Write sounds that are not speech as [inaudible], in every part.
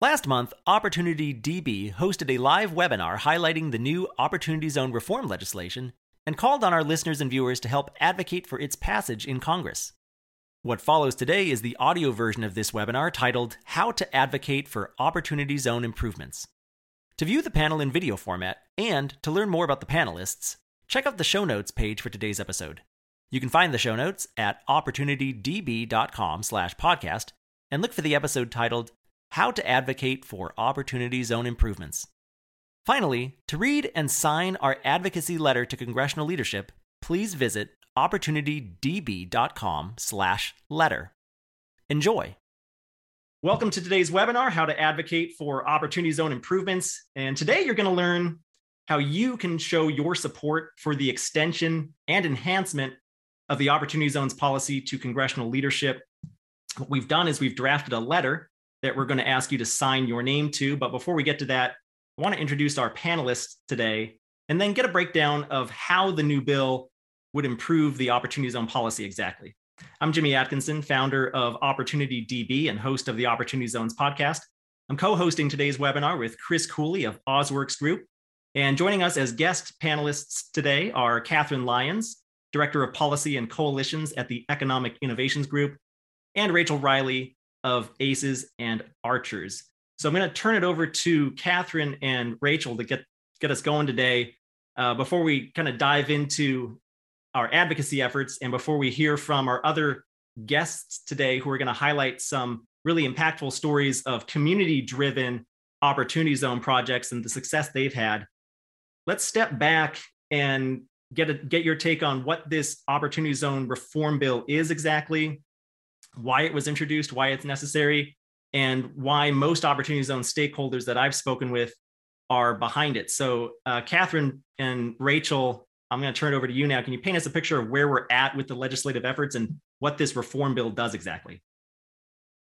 Last month, Opportunity DB hosted a live webinar highlighting the new Opportunity Zone reform legislation and called on our listeners and viewers to help advocate for its passage in Congress. What follows today is the audio version of this webinar titled How to Advocate for Opportunity Zone Improvements. To view the panel in video format and to learn more about the panelists, check out the show notes page for today's episode. You can find the show notes at opportunitydb.com slash podcast and look for the episode titled how to advocate for Opportunity Zone improvements. Finally, to read and sign our advocacy letter to congressional leadership, please visit opportunitydb.com/letter. Enjoy. Welcome to today's webinar, How to Advocate for Opportunity Zone Improvements. And today you're going to learn how you can show your support for the extension and enhancement of the Opportunity Zones policy to congressional leadership. What we've done is we've drafted a letter that we're going to ask you to sign your name to. But before we get to that, I want to introduce our panelists today and then get a breakdown of how the new bill would improve the Opportunity Zone policy exactly. I'm Jimmy Atkinson, founder of Opportunity DB and host of the Opportunity Zones podcast. I'm co hosting today's webinar with Chris Cooley of Ozworks Group. And joining us as guest panelists today are Catherine Lyons, Director of Policy and Coalitions at the Economic Innovations Group, and Rachel Riley, of aces and archers. So I'm going to turn it over to Catherine and Rachel to get get us going today. Uh, before we kind of dive into our advocacy efforts and before we hear from our other guests today who are going to highlight some really impactful stories of community driven opportunity zone projects and the success they've had let's step back and get a, get your take on what this opportunity zone reform bill is exactly why it was introduced, why it's necessary, and why most Opportunity Zone stakeholders that I've spoken with are behind it. So, uh, Catherine and Rachel, I'm going to turn it over to you now. Can you paint us a picture of where we're at with the legislative efforts and what this reform bill does exactly?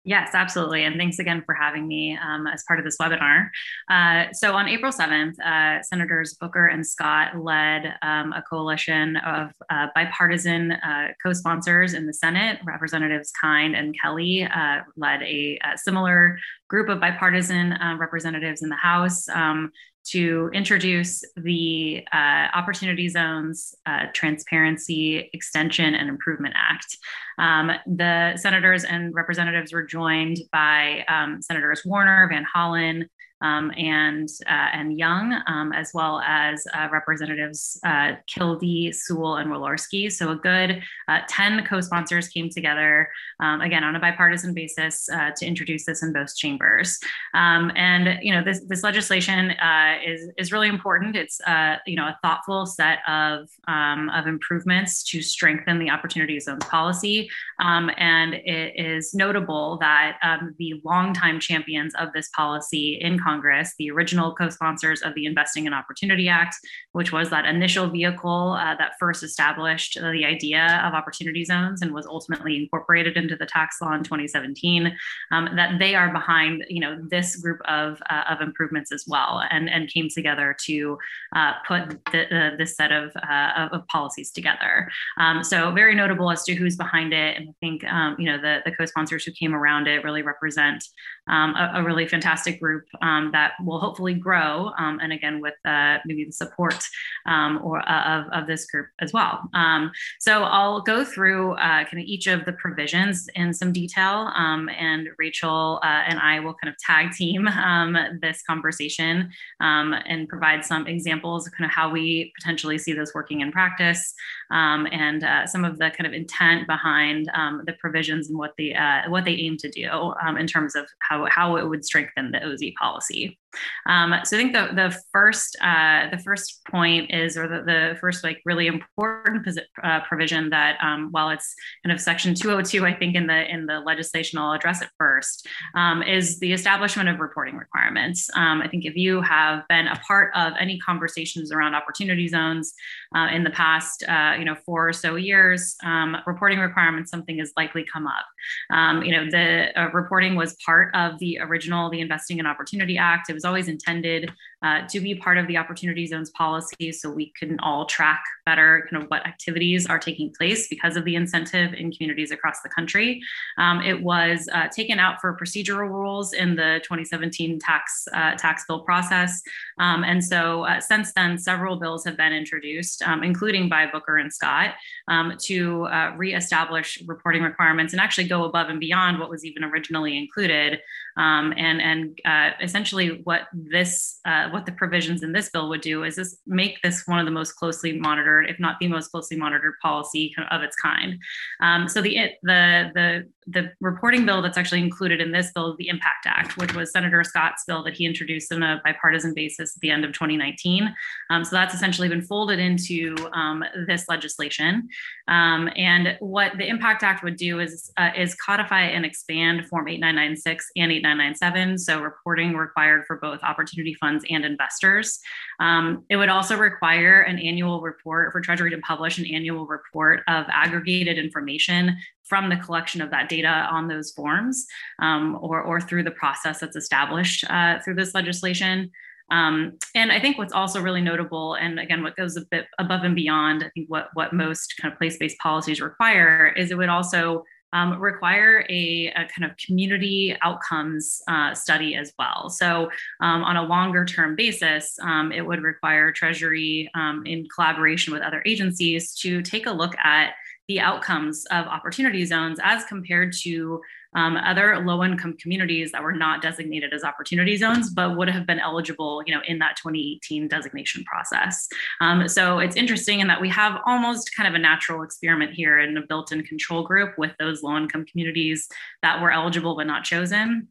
Yes, absolutely. And thanks again for having me um, as part of this webinar. Uh, so, on April 7th, uh, Senators Booker and Scott led um, a coalition of uh, bipartisan uh, co sponsors in the Senate. Representatives Kind and Kelly uh, led a, a, similar group of bipartisan uh, representatives in the House. Um, to introduce the uh, Opportunity Zones uh, Transparency Extension and Improvement Act. Um, the senators and representatives were joined by um, Senators Warner, Van Hollen, um, and uh, and Young, um, as well as uh, Representatives uh, Kildee, Sewell, and Walorski. So a good uh, ten co-sponsors came together um, again on a bipartisan basis uh, to introduce this in both chambers. Um, and you know this this legislation uh, is is really important. It's you know a thoughtful set of um, of improvements to strengthen the opportunity zones policy, um, and it is notable that the longtime champions of this policy in Congress, the original co sponsors of the Investing in Opportunity Act, which was that initial vehicle uh, that first established the idea of opportunity zones and was ultimately incorporated into the tax law in 2017, um, that they are behind you know, this group of, uh, of improvements as well and, and came together to uh, put the, this set of, uh, of, policies together. Um, so very notable as to who's behind it. And I think um, you know the, the co-sponsors who came around it really represent um, a, a, really fantastic group um, that will hopefully grow. Um, and again, with uh, maybe the support um, or uh, of, of this group as well. Um, so I'll go through uh, kind of each of the provisions in some detail, um, and Rachel uh, and I will kind of tag team [laughs] this conversation and provide some examples of kind of how we potentially see this working in practice and uh, some of the kind of intent behind the provisions and what the uh, what they aim to do in terms of how how it would strengthen the OZ policy. Kelsey. Um, so I think the the first uh, the first point is, or the, the first like really important uh, provision that um, while it's kind of section 202, I think in the in the legislation, I'll address it first, um, is the establishment of reporting requirements. Um, I think if you have been a part of any conversations around opportunity zones uh, in the past, uh, you know, four or so years, um, reporting requirements something has likely come up. Um, you know, the uh, reporting was part of the original the Investing in Opportunity Act. It was always intended uh, to be part of the opportunity zones policy so we can all track better kind of what activities are taking place because of the incentive in communities across the country. Um, it was uh, taken out for procedural rules in the 2017 tax uh, tax bill process. Um, and so uh, since then, several bills have been introduced, um, including by Booker and Scott, um, to uh, reestablish reporting requirements and actually go above and beyond what was even originally included. Um, and and uh, essentially, what this what the provisions in this bill would do is this make this one of the most closely monitored, if not the most closely monitored policy of its kind. Um, so the the the the reporting bill that's actually included in this bill is the Impact Act, which was Senator Scott's bill that he introduced on a bipartisan basis at the end of 2019. Um, so that's essentially been folded into um, this legislation. Um, and what the Impact Act would do is uh, is codify and expand Form 8996 and 8997. So reporting required for both opportunity funds and investors. Um, it would also require an annual report for Treasury to publish an annual report of aggregated information from the collection of that data on those forms um, or, or through the process that's established uh, through this legislation. Um, and I think what's also really notable, and again, what goes a bit above and beyond, I think what, what most kind of place-based policies require is it would also um, require a, a, kind of community outcomes uh, study as well. So, um, on a longer term basis, um, it would require Treasury, um, in collaboration with other agencies, to take a look at the outcomes of opportunity zones as compared to um, other low income communities that were not designated as opportunity zones, but would have been eligible, you know, in that 2018 designation process. Um, so it's interesting in that we have almost kind of a natural experiment here in a built-in control group with those low income communities that were eligible but not chosen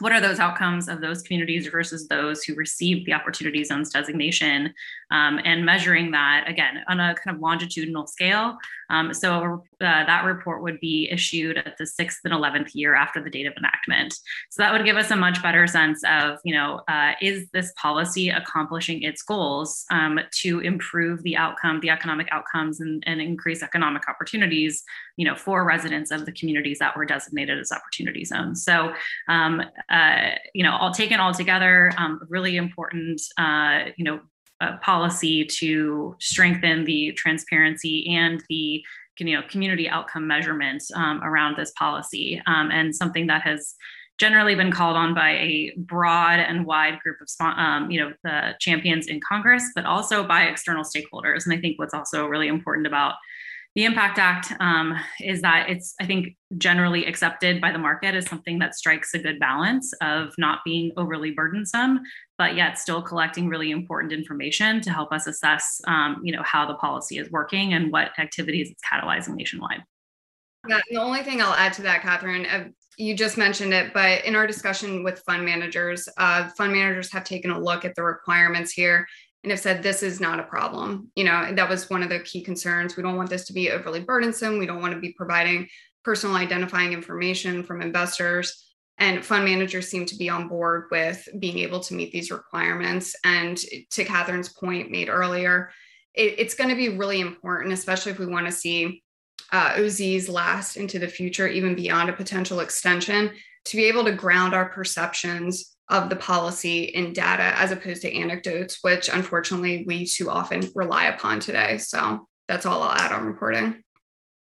what are those outcomes of those communities versus those who received the opportunity zones designation um, and measuring that again on a kind of longitudinal scale um, so uh, that report would be issued at the sixth and 11th year after the date of enactment. So that would give us a much better sense of, you know, uh, is this policy accomplishing its goals um, to improve the outcome, the economic outcomes and, and increase economic opportunities, you know, for residents of the communities that were designated as opportunity zones. So, um, uh, you know, all taken all together, um, really important, uh, you know, uh, policy to strengthen the transparency and the you know community outcome measurement um, around this policy um, and something that has generally been called on by a broad and wide group of um, you know the champions in congress but also by external stakeholders and i think what's also really important about the Impact Act um, is that it's, I think, generally accepted by the market as something that strikes a good balance of not being overly burdensome, but yet still collecting really important information to help us assess, um, you know, how the policy is working and what activities it's catalyzing nationwide. Yeah, the only thing I'll add to that, Catherine, uh, you just mentioned it, but in our discussion with fund managers, uh, fund managers have taken a look at the requirements here and have said this is not a problem. You know, that was one of the key concerns. We don't want this to be overly burdensome. We don't want to be providing personal identifying information from investors. And fund managers seem to be on board with being able to meet these requirements. And to Catherine's point made earlier, it, it's going to be really important, especially if we want to see uh, OZs last into the future, even beyond a potential extension, to be able to ground our perceptions of the policy in data as opposed to anecdotes, which unfortunately we too often rely upon today. So that's all I'll add on reporting.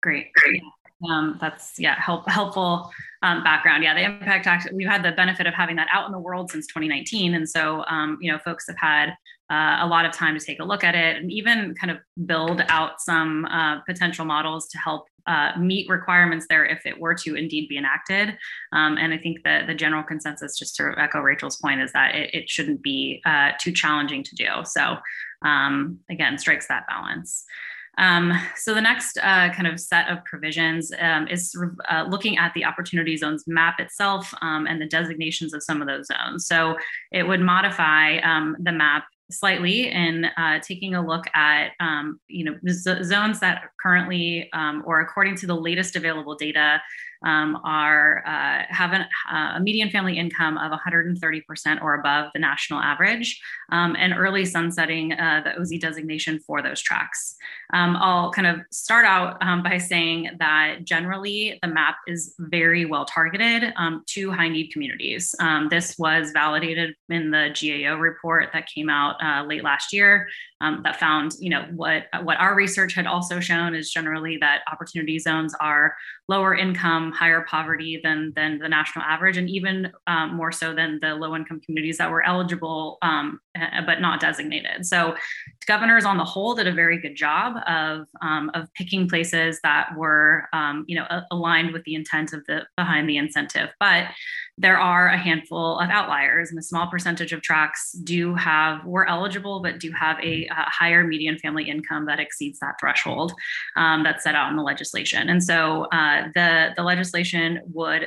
Great. Great. Um, that's yeah, help, helpful um, background. Yeah, the impact act. We've had the benefit of having that out in the world since 2019, and so um, you know, folks have had uh, a lot of time to take a look at it and even kind of build out some uh, potential models to help uh, meet requirements there if it were to indeed be enacted. Um, and I think that the general consensus, just to echo Rachel's point, is that it, it shouldn't be uh, too challenging to do. So um, again, strikes that balance. Um, so the next uh, kind of set of provisions um, is sort of, uh, looking at the opportunity zones map itself um, and the designations of some of those zones. So it would modify um, the map slightly in uh, taking a look at um, you know z- zones that currently um, or according to the latest available data um, are uh, have an, uh, a median family income of 130% or above the national average, um, and early sunsetting uh, the OZ designation for those tracts. Um, I'll kind of start out um, by saying that generally the map is very well targeted um, to high need communities. Um, this was validated in the GAO report that came out uh, late last year that found, you know, what what our research had also shown is generally that opportunity zones are lower income, higher poverty than, than the national average, and even um, more so than the low income communities that were eligible um, uh, but not designated. So governors on the whole did a very good job of, um, of picking places that were um, you know aligned with the intent of the behind the incentive. But there are a handful of outliers, and a small percentage of tracts do have were eligible but do have a, a higher median family income that exceeds that threshold um, that's set out in the legislation. And so uh, the the legislation would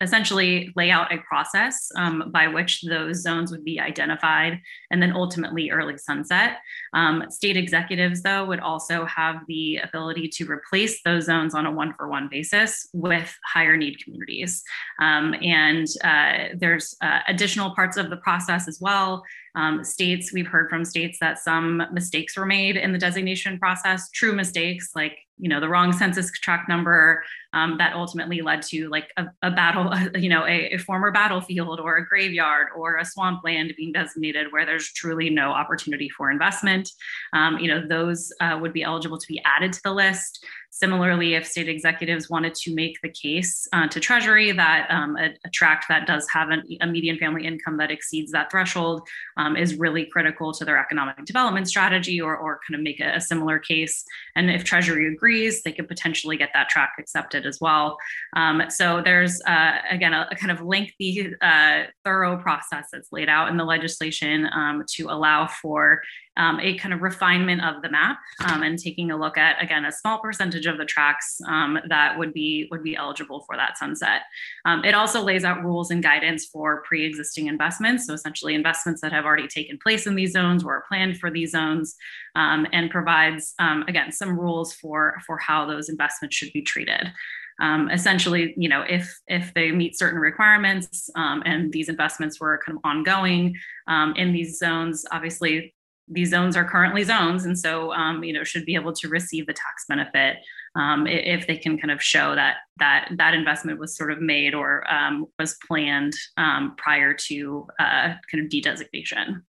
essentially lay out a process um, by which those zones would be identified and then ultimately early sunset. Um, state executives, though, would also have the ability to replace those zones on a one for one basis with higher need communities. Um, and uh, there's uh, additional parts of the process as well. Um, states, we've heard from states that some mistakes were made in the designation process, true mistakes like you know the wrong census tract number um, that ultimately led to like a, a battle [laughs] you know a, a, former battlefield or a graveyard or a swampland being designated where there's truly no opportunity for investment. Um, you know those uh, would be eligible to be added to the list. Similarly, if state executives wanted to make the case uh, to Treasury that um, a, a, tract that does have an, a median family income that exceeds that threshold um, is really critical to their economic development strategy or, or kind of make a, a, similar case. And if Treasury agrees, they could potentially get that tract accepted as well. Um, so there's, uh, again, a, a, kind of lengthy, uh, thorough process that's laid out in the legislation um, to allow for um, a kind of refinement of the map um, and taking a look at again a small percentage of the tracts um, that would be would be eligible for that sunset. Um, it also lays out rules and guidance for pre-existing investments, so essentially investments that have already taken place in these zones or are planned for these zones, um, and provides um, again some rules for for how those investments should be treated. Um, essentially, you know, if if they meet certain requirements um, and these investments were kind of ongoing um, in these zones, obviously these zones are currently zones, and so um, you know should be able to receive the tax benefit um, if they can kind of show that that that investment was sort of made or um, was planned um, prior to uh, kind of de-designation.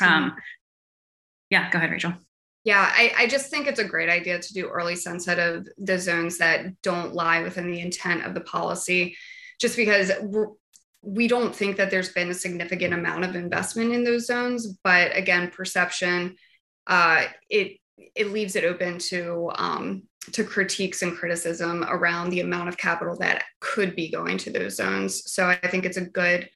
Um, yeah, go ahead, Rachel. Yeah, I, I just think it's a great idea to do early sunset of the zones that don't lie within the intent of the policy, just because we don't think that there's been a significant amount of investment in those zones, but again, perception uh, it it leaves it open to um, to critiques and criticism around the amount of capital that could be going to those zones. So I think it's a good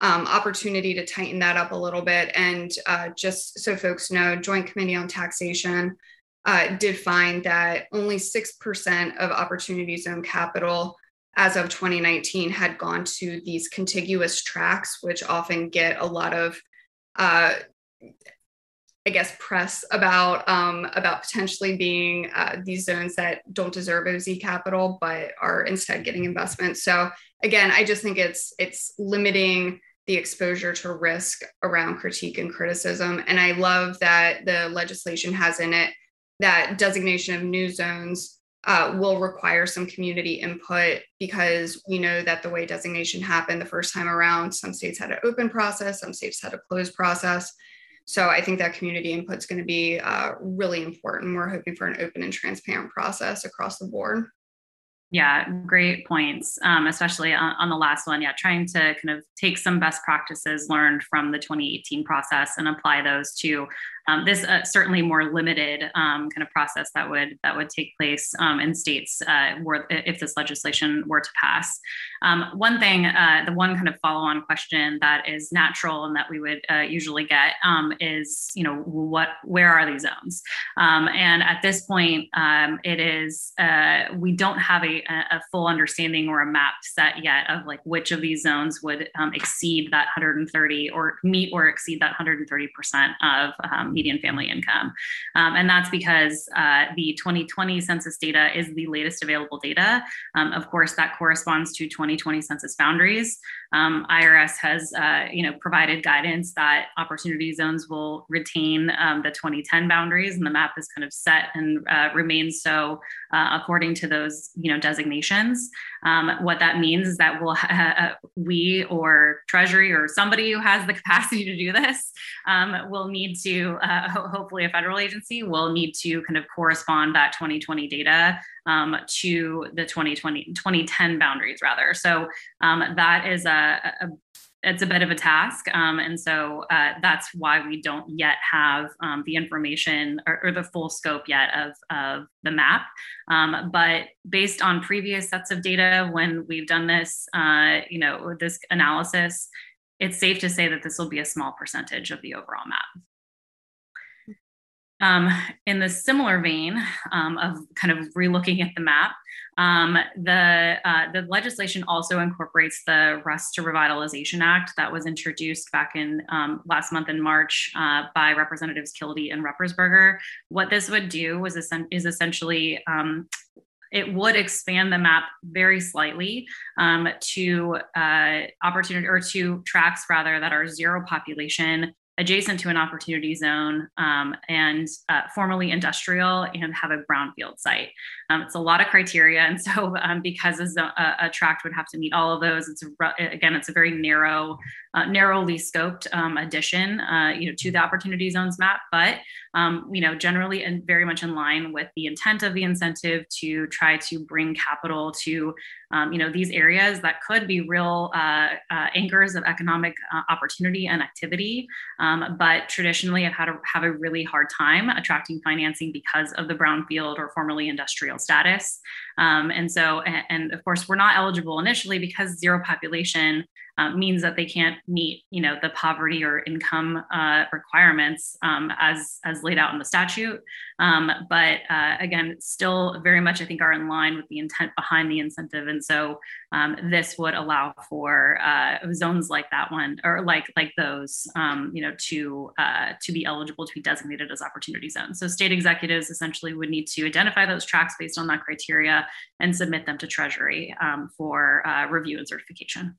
um, opportunity to tighten that up a little bit. And uh, just so folks know, Joint Committee on Taxation uh, did find that only 6% of opportunity zone capital as of 2019 had gone to these contiguous tracts, which often get a lot of, uh, I guess, press about um, about potentially being uh, these zones that don't deserve OZ capital, but are instead getting investment. So again, I just think it's it's limiting the exposure to risk around critique and criticism. And I love that the legislation has in it that designation of new zones uh, will require some community input because we know that the way designation happened the first time around, some states had an open process, some states had a closed process. So I think that community input is going to be uh, really important. We're hoping for an open and transparent process across the board. Yeah, great points, um, especially on, on, the last one. Yeah, trying to kind of take some best practices learned from the 2018 process and apply those to um, this uh, certainly more limited um, kind of process that would that would take place um, in states uh, were, if this legislation were to pass. Um, one thing, uh, the one kind of follow-on question that is natural and that we would uh, usually get um, is, you know, what where are these zones? Um, and at this point, it is uh, we don't have a, a, full understanding or a map set yet of like which of these zones would exceed that 130 or meet or exceed that 130 percent of median family income. Um, and that's because uh, the 2020 census data is the latest available data. Um, of course, that corresponds to 2020 census boundaries. Um, IRS has, uh, you know, provided guidance that opportunity zones will retain um, the 2010 boundaries, and the map is kind of set and uh, remains so uh, according to those, you know, designations. Um, what that means is that we'll ha- [laughs] we or Treasury or somebody who has the [laughs] capacity to do this um, will need to, uh, ho- hopefully, a federal agency will need to kind of correspond that 2020 data um, to the 2020 2010 boundaries rather. So um, that is a, a it's a bit of a task. Um, and so uh, that's why we don't yet have um, the information or, or, the full scope yet of, of the map. Um, but based on previous sets of data, when we've done this, uh, you know, this analysis, it's safe to say that this will be a small percentage of the overall map. Um, in the similar vein um, of kind of relooking at the map, um, the uh, the legislation also incorporates the Rust to Revitalization Act that was introduced back in um, last month in March uh, by Representatives Kildee and Ruppersberger. What this would do was is essentially um, it would expand the map very slightly um, to uh, opportunity or to tracts rather that are zero population adjacent to an opportunity zone um, and uh, formerly industrial and have a brownfield site. Um, it's a lot of criteria. And so um, because a, a, tract would have to meet all of those, it's a, again, it's a very narrow, uh, narrowly scoped um, addition uh, you know, to the opportunity zones map, but um, you know, generally and very much in line with the intent of the incentive to try to bring capital to um, you know, these areas that could be real uh, uh, anchors of economic uh, opportunity and activity, um, but traditionally have had a, have a really hard time attracting financing because of the brownfield or formerly industrial status. Um, and so, and, and, of course, we're not eligible initially because zero population uh, means that they can't meet, you know, the poverty or income uh, requirements um, as as laid out in the statute. Um, but uh, again, still very much, I think, are in line with the intent behind the incentive. And so, um, this would allow for uh, zones like that one or like like those, um, you know, to uh, to be eligible to be designated as opportunity zones. So, state executives essentially would need to identify those tracts based on that criteria and submit them to Treasury um, for uh, review and certification.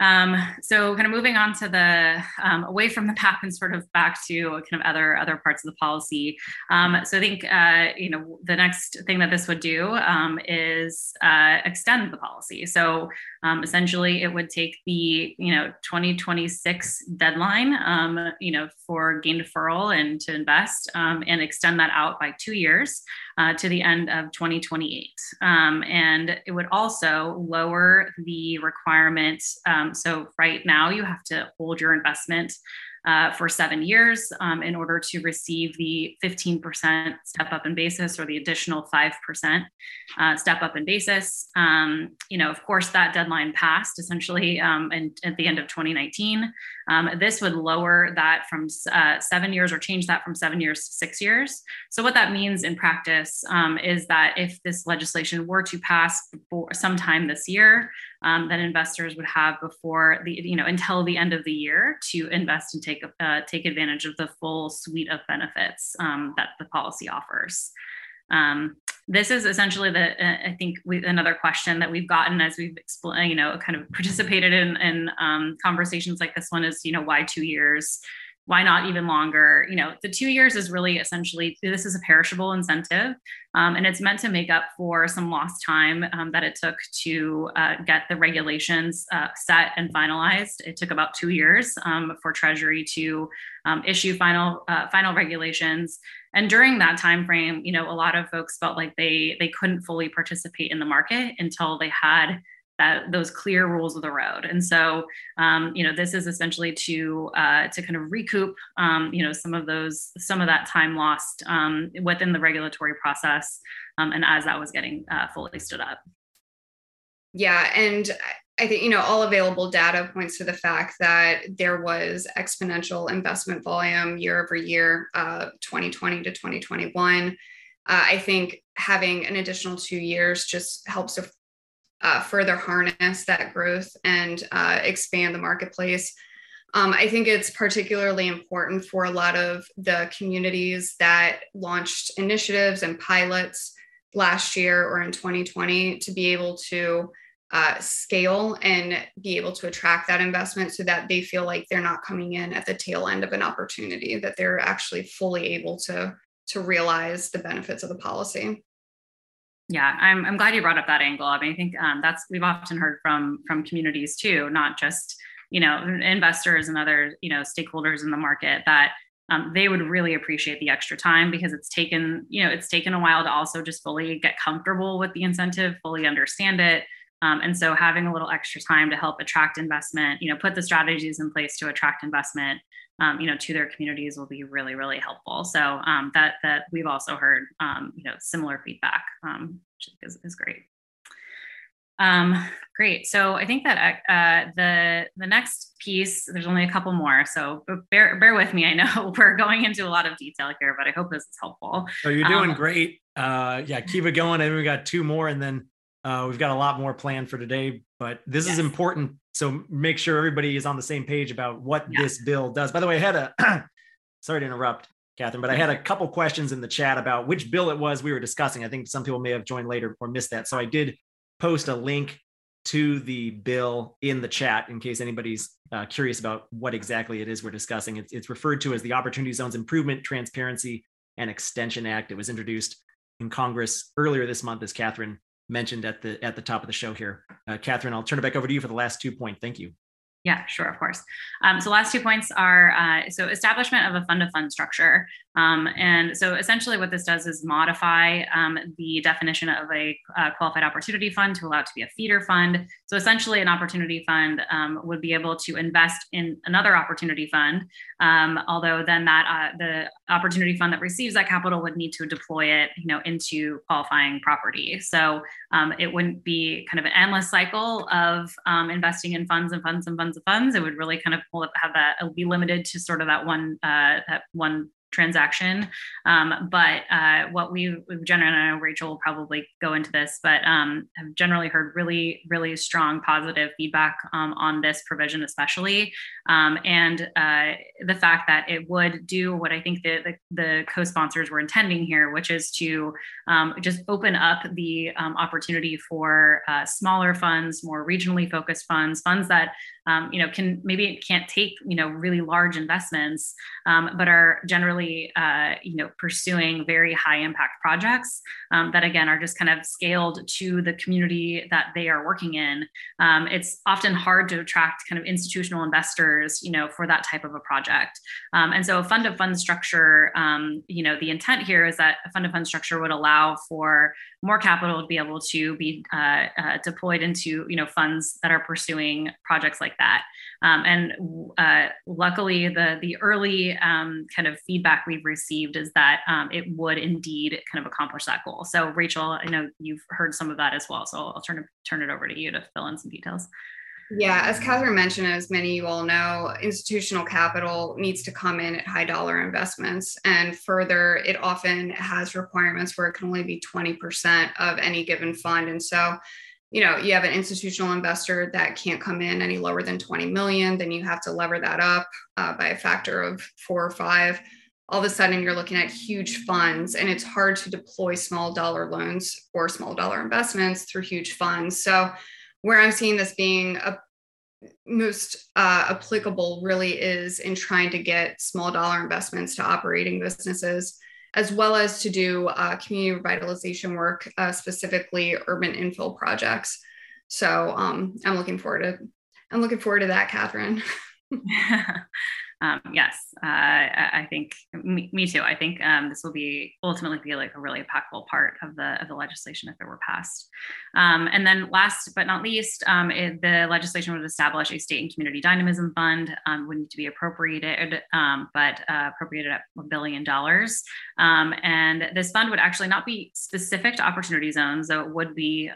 Um, so kind of moving on to the um, away from the map and sort of back to kind of other other parts of the policy. Um, so I think uh, you know the next thing that this would do um, is uh, extend the policy. So um, essentially, it would take the you know 2026 deadline um, you know for gain deferral and to invest and extend that out by two years uh, to the end of 2028. and it would also lower the requirement um, so right now you have to hold your investment uh, for seven years um, in order to receive the 15% step up in basis or the additional 5% uh, step up in basis. Um, you know, of course, that deadline passed essentially um, and at the end of 2019. Um, this would lower that from uh, seven years or change that from seven years to six years. So, what that means in practice um, is that if this legislation were to pass sometime this year, um, that investors would have before the you know until the end of the year to invest and take uh, take advantage of the full suite of benefits um, that the policy offers. Um, this is essentially the uh, I think we, another question that we've gotten as we've explained, you know, kind of participated in, in um, conversations like this one is, you know, why two years? Why not even longer? You know the two years is really essentially this is a perishable incentive um, and it's meant to make up for some lost time um, that it took to uh, get the regulations uh, set and finalized. It took about two years um, for treasury to um, issue final uh, final regulations. And during that time frame you know a lot of folks felt like they they couldn't fully participate in the market until they had that those clear rules of the road. And so, um, you know, this is essentially to uh, to kind of recoup, um, you know, some of those some of that time lost um, within the regulatory process, um, and as that was getting uh, fully stood up. Yeah, and I think, you know, all available data points to the fact that there was exponential investment volume year over year, uh, 2020 to 2021. Uh, I think having an additional two years just helps to uh, further harness that growth and uh, expand the marketplace. Um, I think it's particularly important for a lot of the communities that launched initiatives and pilots last year or in 2020 to be able to uh, scale and be able to attract that investment so that they feel like they're not coming in at the tail end of an opportunity that they're actually fully able to to realize the benefits of the policy yeah i'm, I'm glad you brought up that angle i mean i think um, that's we've often heard from from communities too not just you know investors and other you know stakeholders in the market that um, they would really appreciate the extra time because it's taken you know it's taken a while to also just fully get comfortable with the incentive fully understand it. Um, and so having a little extra time to help attract investment, you know, put the strategies in place to attract investment, um, you know, to their communities will be really, really helpful. So um, that that we've also heard, um, you know, similar feedback, um, which is, is great. Um, great. So I think that uh, the the next piece, there's only a couple more, so bear bear with me. I know [laughs] we're going into a lot of detail here, but I hope this is helpful. So you're doing great. Uh, yeah, keep it going. And we got two more, and then uh, we've got a lot more planned for today, but this yes. is important. So make sure everybody is on the same page about what yeah. this bill does. By the way, I had a [clears throat] sorry to interrupt, Catherine, but I had a couple questions in the chat about which bill it was we were discussing. I think some people may have joined later or missed that. So I did post a link to the bill in the chat in case anybody's uh, curious about what exactly it is we're discussing. It's, it's referred to as the Opportunity Zones Improvement, Transparency, and Extension Act. It was introduced in Congress earlier this month, as Catherine mentioned at the at the top of the show here. Uh, Catherine, I'll turn it back over to you for the last two points. Thank you. Yeah, sure, of course. Um, so last two points are uh, so establishment of a fund of fund structure. Um, and so essentially what this does is modify um, the definition of a uh, qualified opportunity fund to allow it to be a feeder fund. So essentially an opportunity fund um, would be able to invest in another opportunity fund, um, although then that uh, the opportunity fund that receives that capital would need to deploy it you know, into qualifying property. So um, it wouldn't be kind of an endless cycle of investing in funds and funds and funds of funds. It would really kind of have that, it would be limited to sort of that one, uh, that one transaction. Um, but uh, what we, we've generally, I know Rachel will probably go into this, but um, have generally heard really, really strong positive feedback um, on this provision, especially. Um, and uh, the fact that it would do what I think the, the, the co-sponsors were intending here, which is to um, just open up the um, opportunity for uh, smaller funds, more regionally focused funds, funds that um, you know, can maybe it can't take you know really large investments, um, but are generally uh, you know pursuing very high impact projects um, that again are just kind of scaled to the community that they are working in. Um, it's often hard to attract kind of institutional investors, you know, for that type of a project. Um, and so a fund of fund structure, um, you know, the intent here is that a fund of fund structure would allow for more capital to be able to be uh, uh, deployed into you know funds that are pursuing projects like that. Um, and uh, luckily, the the early um, kind of feedback we've received is that um, it would indeed kind of accomplish that goal. So, Rachel, I know you've heard some of that as well. So, I'll turn turn it over to you to fill in some details. Yeah, as Catherine mentioned, as many of you all know, institutional capital needs to come in at high dollar investments. And further, it often has requirements where it can only be 20% of any given fund. And so, you know, you have an institutional investor that can't come in any lower than 20 million, then you have to lever that up uh, by a factor of four or five. All of a sudden, you're looking at huge funds, and it's hard to deploy small dollar loans or small dollar investments through huge funds. So, where I'm seeing this being a most uh, applicable really is in trying to get small dollar investments to operating businesses, as well as to do uh, community revitalization work, uh, specifically urban infill projects. So um, I'm looking forward to I'm looking forward to that, Catherine. [laughs] [laughs] um, yes, uh, I think me, me, too. I think um, this will be ultimately be like a really impactful part of the of the legislation if it were passed. Um, and then last but not least, um, it, the legislation would establish a state and community dynamism fund. Um, would need to be appropriated, um, but uh, appropriated at a billion dollars. And this fund would actually not be specific to opportunity zones, though it would be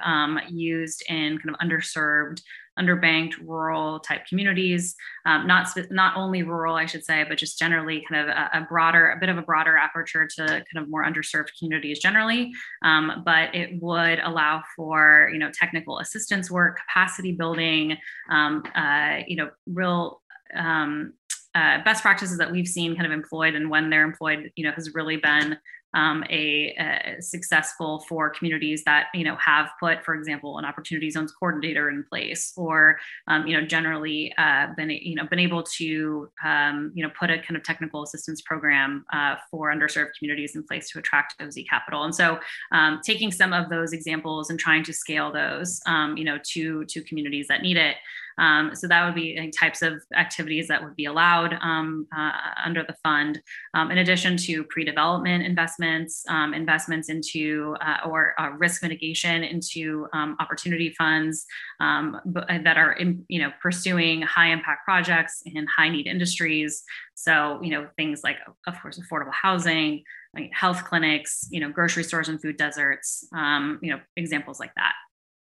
used in kind of underserved underbanked rural type communities, um, not not only rural, I should say, but just generally kind of a, a, broader, a bit of a broader aperture to kind of more underserved communities generally. Um, but it would allow for you know technical assistance work, capacity building, um, uh, you know, real um, uh, best practices that we've seen kind of employed and when they're employed, you know, has really been um, a, a, successful for communities that you know have put, for example, an opportunity zones coordinator in place, or um, you know generally uh, been you know been able to um, you know put a kind of technical assistance program uh, for underserved communities in place to attract OZ capital. And so, um, taking some of those examples and trying to scale those, um, you know, to to communities that need it. Um, so that would be types of activities that would be allowed um, uh, under the fund, um, in addition to pre-development investments, um, investments into uh, or uh, risk mitigation into um, opportunity funds um, that are in, you know pursuing high impact projects in high need industries. So you know things like of course affordable housing. Health clinics, you know, grocery stores and food deserts, you know, examples like that.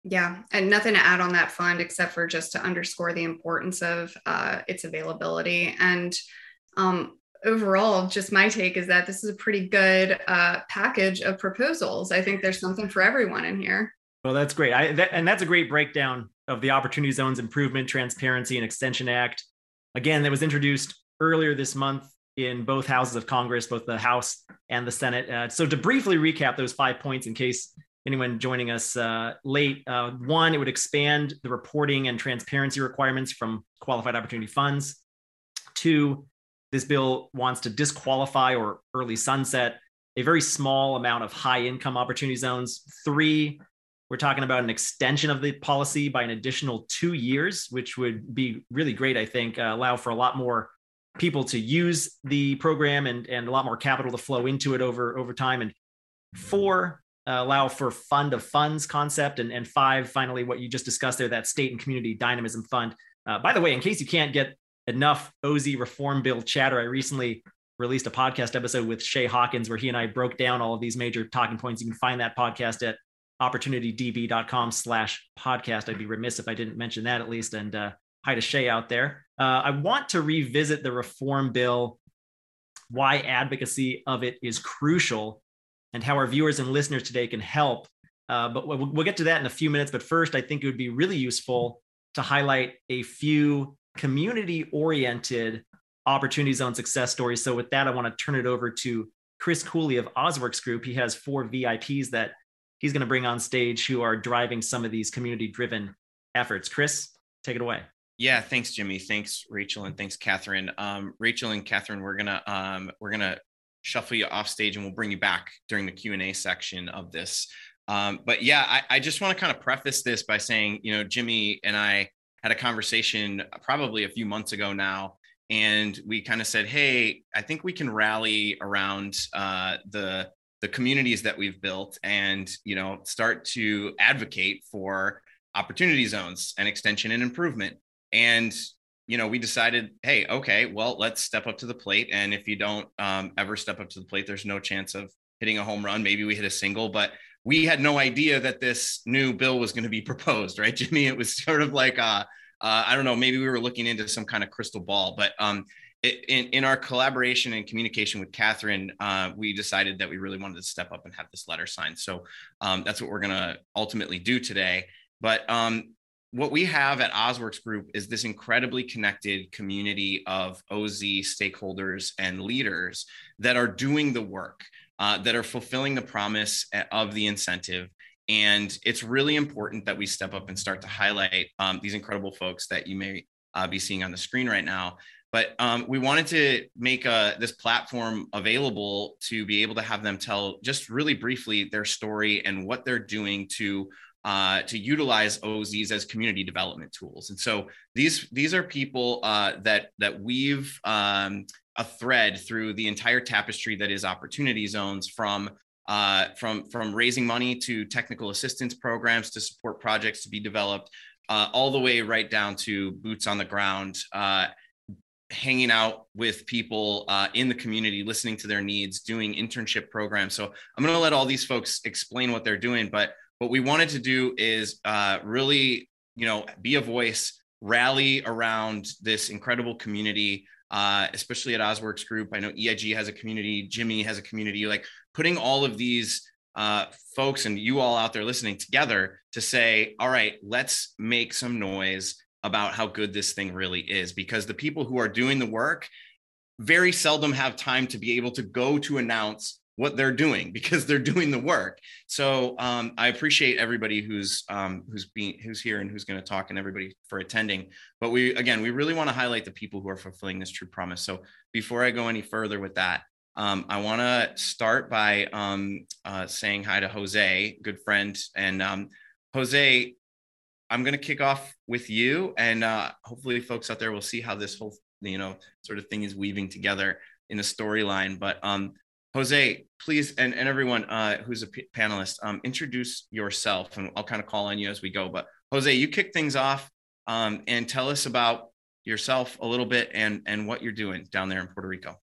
Yeah, and nothing to add on that fund except for just to underscore the importance of uh, its availability. And um, overall, just my take is that this is a pretty good uh, package of proposals. I think there's something for everyone in here. Well, that's great. I, that, and that's a great breakdown of the Opportunity Zones Improvement, Transparency, and Extension Act. Again, that was introduced earlier this month in both houses of Congress, both the House and the Senate. Uh, so, to briefly recap those five points in case anyone joining us uh, late. Uh, one, it would expand the reporting and transparency requirements from qualified opportunity funds. Two, this bill wants to disqualify or early sunset a very small amount of high income opportunity zones. Three, we're talking about an extension of the policy by an additional two years, which would be really great, I think, uh, allow for a lot more people to use the program and, and a lot more capital to flow into it over, over time. And four, allow for fund of funds concept, and, and five, finally, what you just discussed there, that state and community dynamism fund. Uh, by the way, in case you can't get enough OZ reform bill chatter, I recently released a podcast episode with Shay Hawkins where he and I broke down all of these major talking points. You can find that podcast at opportunitydb.com slash podcast. I'd be remiss if I didn't mention that at least. And uh, hi to Shay out there. Uh, I want to revisit the reform bill, why advocacy of it is crucial and how our viewers and listeners today can help. Uh, but we'll, we'll get to that in a few minutes. But first, I think it would be really useful to highlight a few community oriented opportunity zone success stories. So, with that, I want to turn it over to Chris Cooley of Ozworks Group. He has four VIPs that he's going to bring on stage who are driving some of these community driven efforts. Chris, take it away. Yeah, thanks, Jimmy. Thanks, Rachel, and thanks, Catherine. Um, Rachel and Catherine, we're gonna um, we're gonna shuffle you off stage and we'll bring you back during the q&a section of this. Um, but yeah I, I just want to kind of preface this by saying you know jimmy and i had a conversation probably a few months ago now and we kind of said hey i think we can rally around uh, the the communities that we've built and you know start to advocate for opportunity zones and extension and improvement. And you know, we decided, hey, okay, well, let's step up to the plate. And if you don't um, ever step up to the plate, there's no chance of hitting a home run. Maybe we hit a single, but we had no idea that this new bill was going to be [laughs] proposed, right, Jimmy? It was sort of like, uh, uh, I don't know, maybe we were looking into some kind of crystal ball, but um, it, in, in our collaboration and communication with Catherine, uh, we decided that we really wanted to step up and have this letter signed. So um, that's what we're going to ultimately do today. But um, what we have at Ozworks Group is this incredibly connected community of OZ stakeholders and leaders that are doing the work, uh, that are fulfilling the promise of the incentive. And it's really important that we step up and start to highlight um, these incredible folks that you may uh, be seeing on the screen right now. But um, we wanted to make uh, this platform available to be able to have them tell just really briefly their story and what they're doing to uh, to utilize OZs as community development tools. And so these these are people uh, that that we've um, a thread through the entire tapestry that is opportunity zones from uh, from from raising money to technical assistance programs to support projects to be developed, uh, all the way right down to boots on the ground, uh, hanging out with people uh, in the community, listening to their needs, doing internship programs. So I'm going to let all these folks explain what they're doing, but what we wanted to do is uh, really, you know, be a voice, rally around this incredible community uh, especially at Ozworks Group. I know EIG has a community, Jimmy has a community, like putting all of these uh, folks and you all out there listening together to say, all right, let's make some noise about how good this thing really is. Because the people who are doing the work very seldom have time to be able to go to announce what they're doing [laughs] because they're doing the work. So um, I appreciate everybody who's um, who's being who's here and who's going to talk and everybody for attending. But we again, we really want to highlight the people who are fulfilling this true promise. So before I go any further with that, um, I want to start by um, uh, saying hi to Jose, good friend, and um, Jose. I'm going to kick off with you, and uh, hopefully, folks out there will see how this whole you know sort of thing is weaving together in a storyline. But um, Jose, please, and, and everyone uh, who's a p- panelist, um, introduce yourself, and I'll kind of call on you as we go. But Jose, you kick things off um, and tell us about yourself a little bit and and what you're doing down there in Puerto Rico.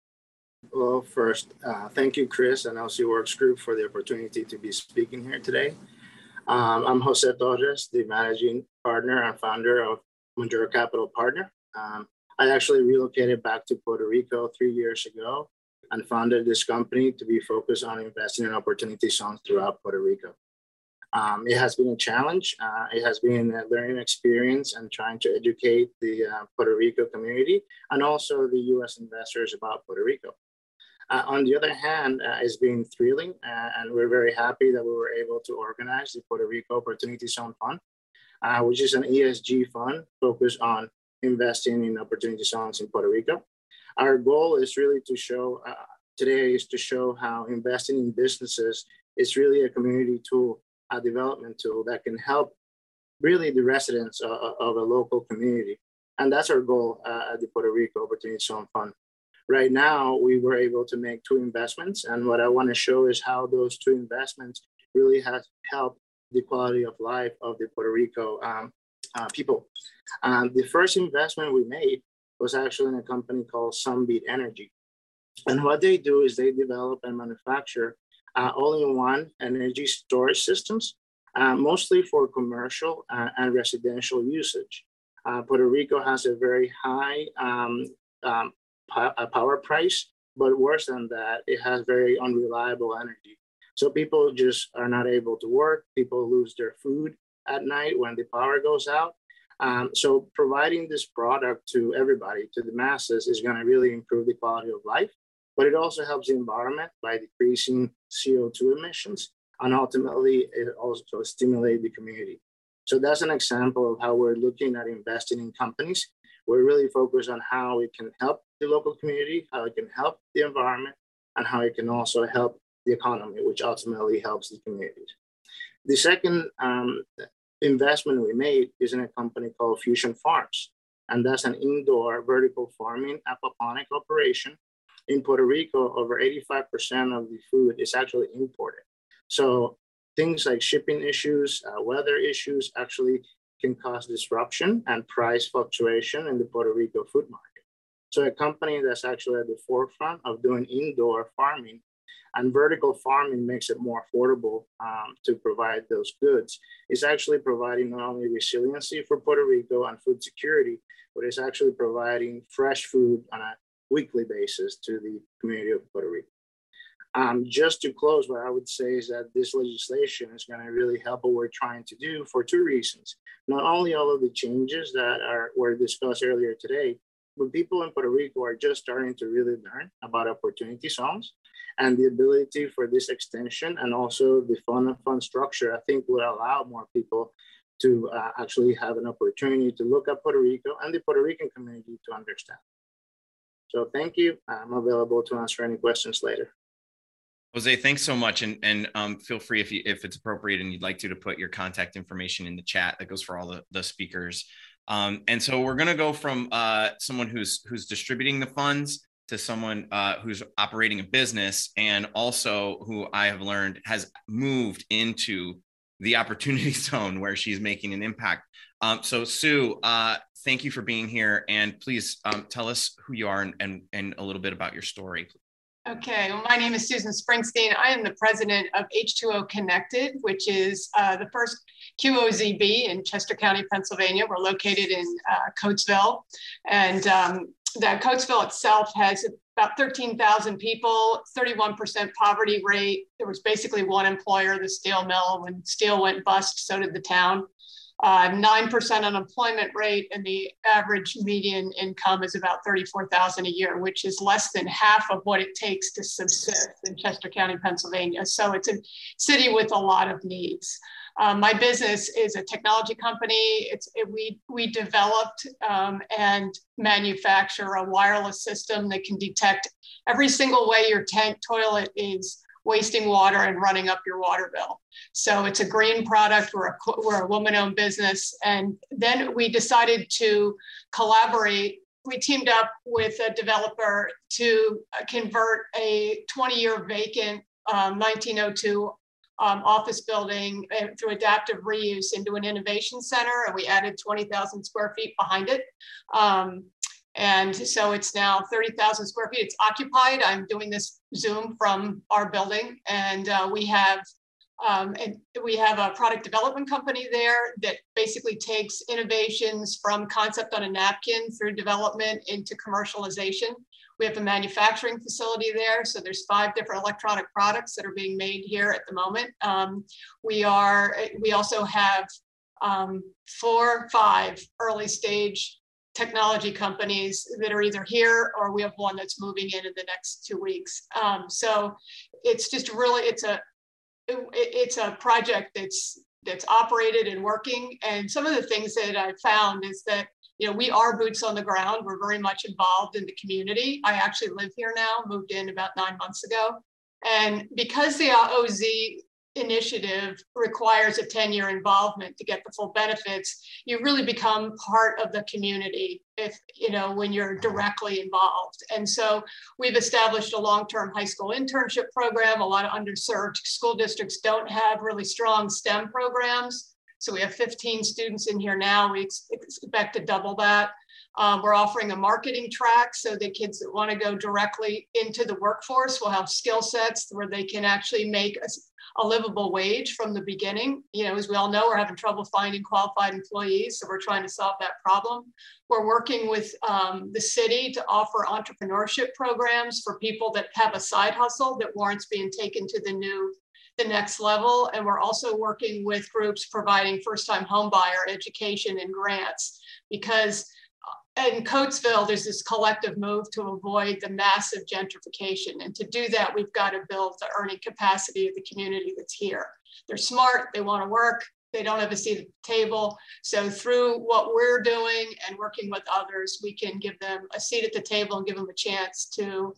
Well, first, uh, thank you, Chris and Ozworks Group for the opportunity to be speaking here today. Um, I'm Jose Torres, the managing partner and founder of Monduro Capital Partner. Um, I actually relocated back to Puerto Rico three years ago and founded this company to be focused on investing in opportunity zones throughout Puerto Rico. Um, it has been a challenge. Uh, it has been a learning experience and trying to educate the uh, Puerto Rico community and also the US investors about Puerto Rico. Uh, on the other hand, uh, it's been thrilling, uh, and we're very happy that we were able to organize the Puerto Rico Opportunity Zone Fund, uh, which is an ESG fund focused on investing in opportunity zones in Puerto Rico our goal is really to show uh, today is to show how investing in businesses is really a community tool, a development tool that can help really the residents uh of a local community. And that's our goal uh, at the Puerto Rico Opportunity Zone Fund. Right now, we were able to make two investments. And what I want to show is how those two investments really have helped the quality of life of the Puerto Rico um, uh, people. Um, the first investment we made was actually in a company called Sunbeat Energy. And what they do is they develop and manufacture uh, all-in-one energy storage systems, uh, mostly for commercial uh, and residential usage. Uh, Puerto Rico has a very high um, um, power price, but worse than that, it has very unreliable energy. So people just are not able to work. People lose their food at night when the power goes out. Um, so providing this product to everybody, to the masses, is going to really improve the quality of life, but it also helps the environment by decreasing CO2 emissions, and ultimately it also stimulates the community. So that's an example of how we're looking at investing in companies. We're really focused on how it can help the local community, how it can help the environment, and how it can also help the economy, which ultimately helps the communities. The second um, investment we made is in a company called Fusion Farms. And that's an indoor vertical farming aquaponic operation. In Puerto Rico, over 85% of the food is actually imported. So things like shipping issues, uh, weather issues actually can cause disruption and price fluctuation in the Puerto Rico food market. So a company that's actually at the forefront of doing indoor farming and vertical farming makes it more affordable um, to provide those goods. It's actually providing not only resiliency for Puerto Rico and food security, but it's actually providing fresh food on a weekly basis to the community of Puerto Rico. Um, just to close, what I would say is that this legislation is going to really help what we're trying to do for two reasons. Not only all of the changes that are were discussed earlier today, but people in Puerto Rico are just starting to really learn about opportunity zones and the ability for this extension and also the fund fund structure, I think would allow more people to uh, actually have an opportunity to look at Puerto Rico and the Puerto Rican community to understand. So thank you. I'm available to answer any questions later. Jose, thanks so much, and and um, feel free if you if it's appropriate and you'd like to to put your contact information in the chat. That goes for all the the speakers. Um, and so we're going to go from uh, someone who's who's distributing the funds to someone uh, who's operating a business and also who I have learned has moved into the opportunity [laughs] zone where she's making an impact. Um, so, Sue, uh, thank you for being here. And please um, tell us who you are and, and, and a little bit about your story. Okay, well, my name is Susan Springsteen. I am the president of H2O Connected, which is uh, the first QOZB in Chester County, Pennsylvania. We're located in uh, Coatesville. And um, that Coatesville itself has about 13,000 people, 31% poverty rate. There was basically one employer, the steel mill. When steel went bust, so did the town uh, 9% unemployment rate, and the average median income is about 34,000 a year, which is less than half of what it takes to subsist in Chester County, Pennsylvania. So it's a city with a lot of needs. Um, my business is a technology company. It's it, we we developed um, and manufacture a wireless system that can detect every single way your tank toilet is wasting water and running up your water bill. So it's a green product. We're a, we're a woman owned business. And then we decided to collaborate. We teamed up with a developer to uh, convert a 20 year vacant um, 1902 um, office building uh, through adaptive reuse into an innovation center. And we added 20,000 square feet behind it. Um, and so it's now 30,000 square feet. It's occupied. I'm doing this Zoom from our building, and uh, we have um, and we have a product development company there that basically takes innovations from concept on a napkin through development into commercialization. We have a manufacturing facility there, so there's five different electronic products that are being made here at the moment. Um, we are we also have um, four, five early stage technology companies that are either here or we have one that's moving in in the next two weeks. Um, so it's just really it's a it, it's a project that's that's operated and working. And some of the things that I've found is that you know we are boots on the ground. We're very much involved in the community. I actually live here now. Moved in about nine months ago. And because the OZ initiative requires a 10 year involvement to get the full benefits, you really become part of the community if, you know, when you're directly involved. And so we've established a long term high school internship program. A lot of underserved school districts don't have really strong STEM programs. So we have 15 students in here now. We expect to double that. Um, we're offering a marketing track so the kids that want to go directly into the workforce will have skill sets where they can actually make a, a livable wage from the beginning. You know, as we all know, we're having trouble finding qualified employees, so we're trying to solve that problem. We're working with um, the city to offer entrepreneurship programs for people that have a side hustle that warrants being taken to the new the next level. And we're also working with groups providing first-time homebuyer education and grants because uh, in Coatesville, there's this collective move to avoid the massive gentrification. And to do that, we've got to build the earning capacity of the community that's here. They're smart, they want to work, they don't have a seat at the table. So through what we're doing and working with others, we can give them a seat at the table and give them a chance to,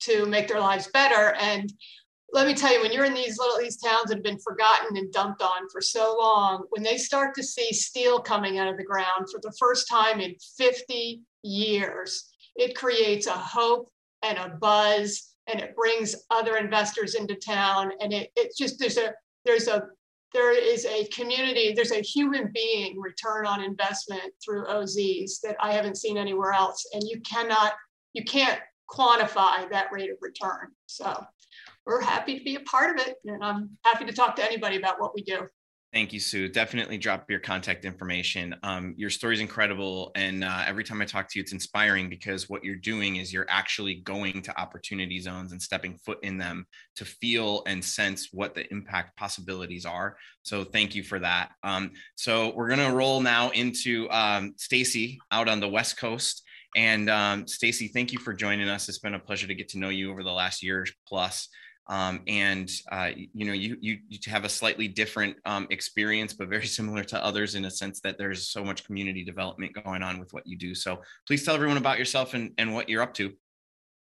to make their lives better. And let me tell you, when you're in these little these towns that have been forgotten and dumped on for so long, when they start to see steel coming out of the ground for the first time in 50 years, it creates a hope and a buzz, and it brings other investors into town. And it, it's just there's a there's a there is a community, there's a human being return on investment through OZs that I haven't seen anywhere else. And you cannot, you can't quantify that rate of return. So we're happy to be a part of it. And I'm happy to talk to anybody about what we do. Thank you, Sue. Definitely drop your contact information. Um, your story is incredible. And uh, every time I talk to you, it's inspiring because what you're doing is you're actually going to opportunity zones and stepping foot in them to feel and sense what the impact possibilities are. So thank you for that. Um, so we're going to roll now into um, Stacy out on the West Coast. And um, Stacy, thank you for joining us. It's been a pleasure to get to know you over the last year plus. Um, and uh, you know you, you, you have a slightly different um, experience but very [laughs] similar to others in a sense that there's so much community development going on with what you do so please tell everyone about yourself and, and what you're up to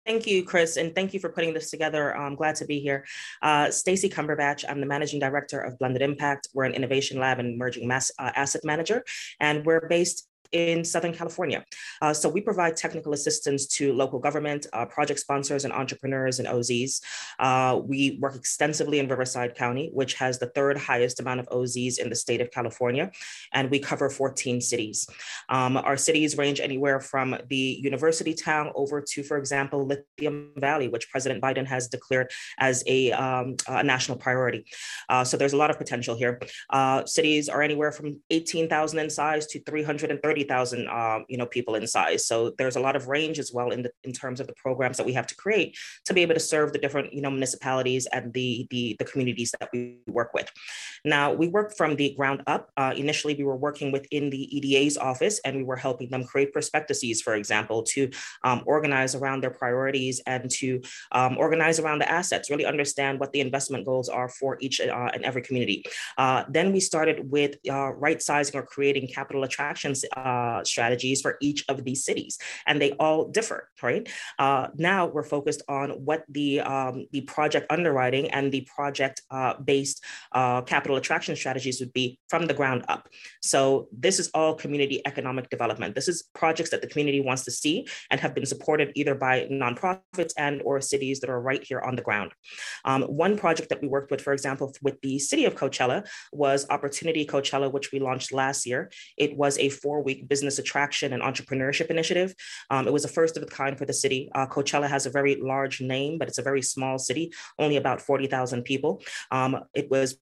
Thank you, Chris, and thank you for putting this together. I'm glad to be here. Uh, Stacy Cumberbatch, I'm the managing director of Blended Impact. We're an innovation lab and emerging mass, uh, asset manager, and we're based in Southern California. Uh, so we provide technical assistance to local government, uh, project sponsors, and entrepreneurs and OZs. Uh, we work extensively in Riverside County, which has the third highest amount of OZs in the state of California, and we cover 14 cities. Um, our cities range anywhere from the university town over to, for example, Lithium Valley, which President Biden has declared as a, um, a national priority. Uh, so there's a lot of potential here. Uh, cities are anywhere from 18,000 in size to 330,000, uh, you know, people in size. So there's a lot of range as well in the, in terms of the programs that we have to create to be able to serve the different, you know, municipalities and the the, the communities that we work with. Now we work from the ground up. Uh, initially, we were working within the EDA's office, and we were helping them create prospectuses, for example, to um, organize around their priorities and to um, organize around the assets. Really understand what the investment goals are for each uh, and every community. Uh, then we started with uh, right sizing or creating capital attractions uh, strategies for each of these cities, and they all differ, right? Uh, now we're focused on what the um, the project underwriting and the project uh, based uh, capital attraction strategies would be from the ground up. So this is all community economic development. This is projects that the community wants to see and have been supported either by nonprofits and or cities that are right here on the ground. Um, one project that we worked with, for example, with the city of Coachella was Opportunity Coachella, which we launched last year. It was a business attraction and entrepreneurship initiative. Um, it was a first of its kind for the city. Uh, Coachella has a very large name, but it's a very small city, only about 40,000 people. Um, it was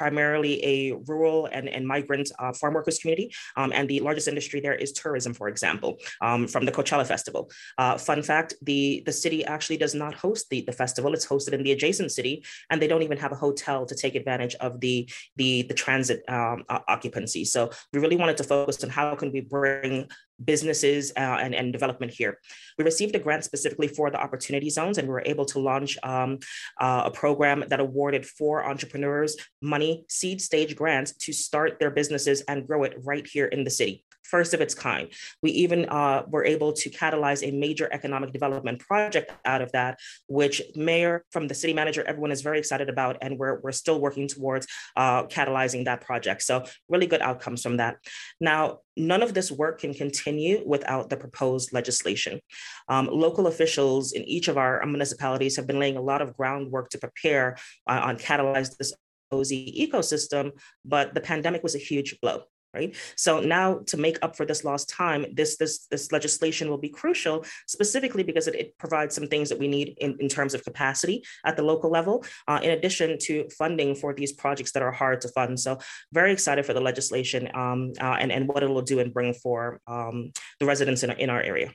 primarily a rural and, and migrant uh, farm workers community. Um, and the largest industry there is tourism, for example, um, from the Coachella Festival. Uh, fun fact, the, the city actually does not host the, the festival. It's hosted in the adjacent city, and they don't even have a hotel to take advantage of the, the, the transit um, occupancy. So we really wanted to focus on how can we bring businesses uh, and, and development here. We received a grant specifically for the opportunity zones, and we were able to launch um, uh, a program that awarded four entrepreneurs money, seed stage grants to start their businesses and grow it right here in the city first of its kind. We even uh, were able to catalyze a major economic development project out of that, which mayor from the city manager, everyone is very excited about, and we're, we're still working towards uh, catalyzing that project. So really good outcomes from that. Now, none of this work can continue without the proposed legislation. Um, local officials in each of our municipalities have been laying a lot of groundwork to prepare uh, on catalyze this OZ ecosystem, but the pandemic was a huge blow right? So now to make up for this lost time, this this this legislation will be crucial, specifically because it, it provides some things that we need in, in terms of capacity at the local level, uh, in addition to funding for these projects that are hard to fund. So very excited for the legislation um, uh, and, and what it will do and bring for um, the residents in, in our area.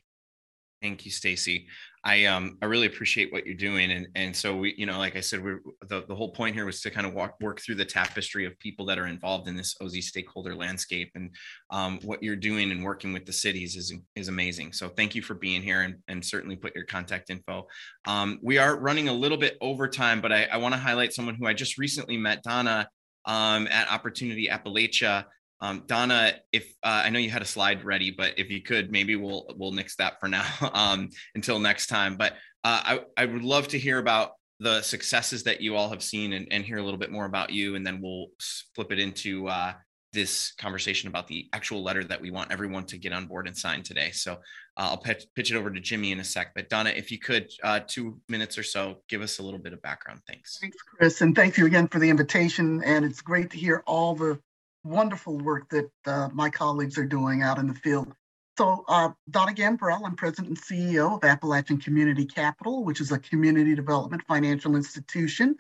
Thank you, Stacy. I um I really appreciate what you're doing, and and so we you know like I said we the the whole point here was to kind of walk work through the tapestry of people that are involved in this OZ stakeholder landscape, and um, what you're doing and working with the cities is is amazing. So thank you for being here, and and certainly put your contact info. Um, we are running a little bit over time, but I, I want to highlight someone who I just recently met, Donna, um, at Opportunity Appalachia. Um, Donna, if uh, I know you had a slide ready, but if you could, maybe we'll we'll nix that for [laughs] now um, until next time. But uh, I I would love to hear about the successes that you all have seen and, and hear a little bit more about you, and then we'll flip it into uh, this conversation about the actual letter that we want everyone to get on board and sign today. So uh, I'll pitch, pitch, it over to Jimmy in a sec. But Donna, if you could, uh, two minutes or so, give us a little bit of background. Thanks. Thanks, Chris, and thank you again for the invitation. And it's great to hear all the wonderful work that uh, my colleagues are doing out in the field. So, uh, Donna Gambrell, I'm president and CEO of Appalachian Community Capital, which is a community development financial institution.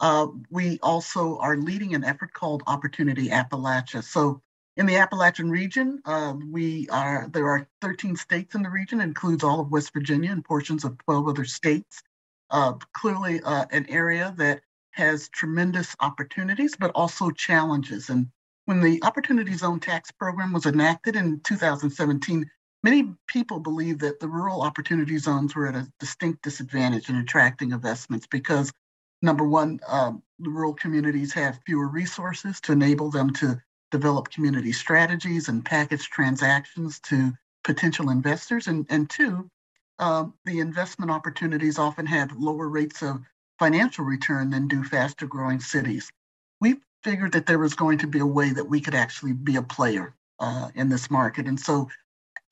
Uh, we also are leading an effort called Opportunity Appalachia. So, in the Appalachian region, uh, we are there are 13 states in the region, includes all of West Virginia and portions of 12 other states. Uh, clearly, uh, an area that has tremendous opportunities, but also challenges. And when the Opportunity Zone Tax Program was enacted in 2017, many people believe that the rural opportunity zones were at a distinct disadvantage in attracting investments because, number one, um, the rural communities have fewer resources to enable them to develop community strategies and package transactions to potential investors. And, and two, um, the investment opportunities often have lower rates of financial return than do faster growing cities. Figured that there was going to be a way that we could actually be a player uh, in this market. And so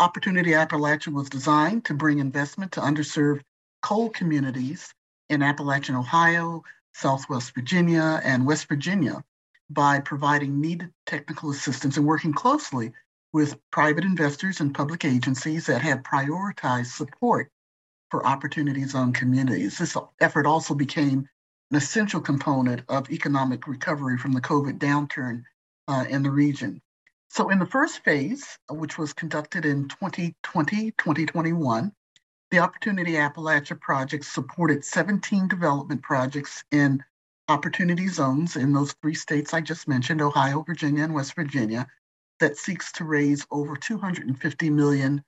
Opportunity Appalachia was designed to bring investment to underserved coal communities in Appalachian Ohio, Southwest Virginia, and West Virginia by providing needed technical assistance and working closely with private investors and public agencies that have prioritized support for opportunity zone communities. This effort also became an essential component of economic recovery from the COVID downturn uh, in the region. So, in the first phase, which was conducted in 2020 2021, the Opportunity Appalachia Project supported 17 development projects in opportunity zones in those three states I just mentioned Ohio, Virginia, and West Virginia that seeks to raise over $250 million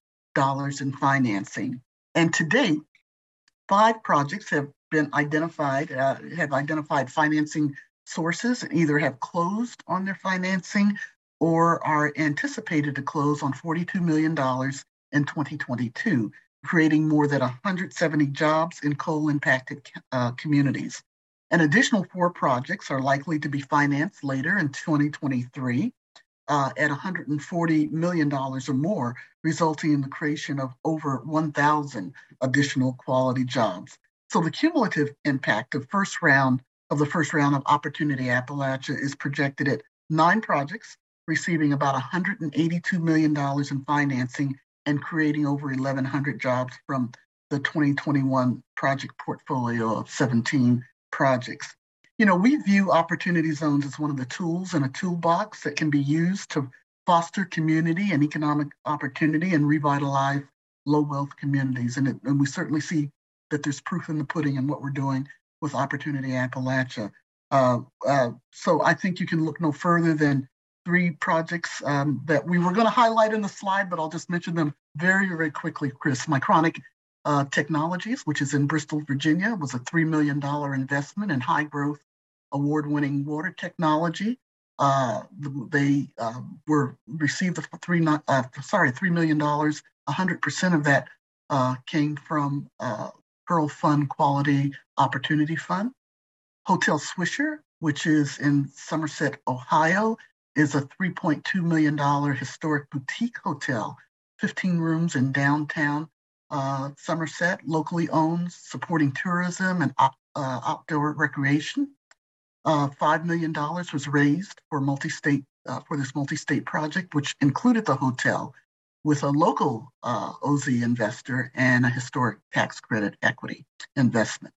in financing. And to date, five projects have been identified, uh, have identified financing sources and either have closed on their financing or are anticipated to close on $42 million in 2022, creating more than 170 jobs in coal impacted uh, communities. An additional four projects are likely to be financed later in 2023 uh, at $140 million or more, resulting in the creation of over 1,000 additional quality jobs. So the cumulative impact of first round of the first round of Opportunity Appalachia is projected at nine projects, receiving about $182 million in financing and creating over 1,100 jobs from the 2021 project portfolio of 17 projects. You know, we view opportunity zones as one of the tools in a toolbox that can be used to foster community and economic opportunity and revitalize low wealth communities. And, it, and we certainly see that there's proof in the pudding in what we're doing with Opportunity Appalachia. Uh, uh, so I think you can look no further than three projects um, that we were going to highlight in the slide, but I'll just mention them very, very quickly, Chris. Micronic uh, Technologies, which is in Bristol, Virginia, was a $3 million investment in high growth, award winning water technology. Uh, they uh, were received the three, uh, sorry, $3 million. 100% of that uh, came from Pearl Fund Quality Opportunity Fund. Hotel Swisher, which is in Somerset, Ohio, is a $3.2 million historic boutique hotel, 15 rooms in downtown uh, Somerset, locally owned, supporting tourism and uh, outdoor recreation. Uh, $5 million was raised for multi-state uh, for this multi-state project, which included the hotel with a local uh, OZ investor and a historic tax credit equity investment.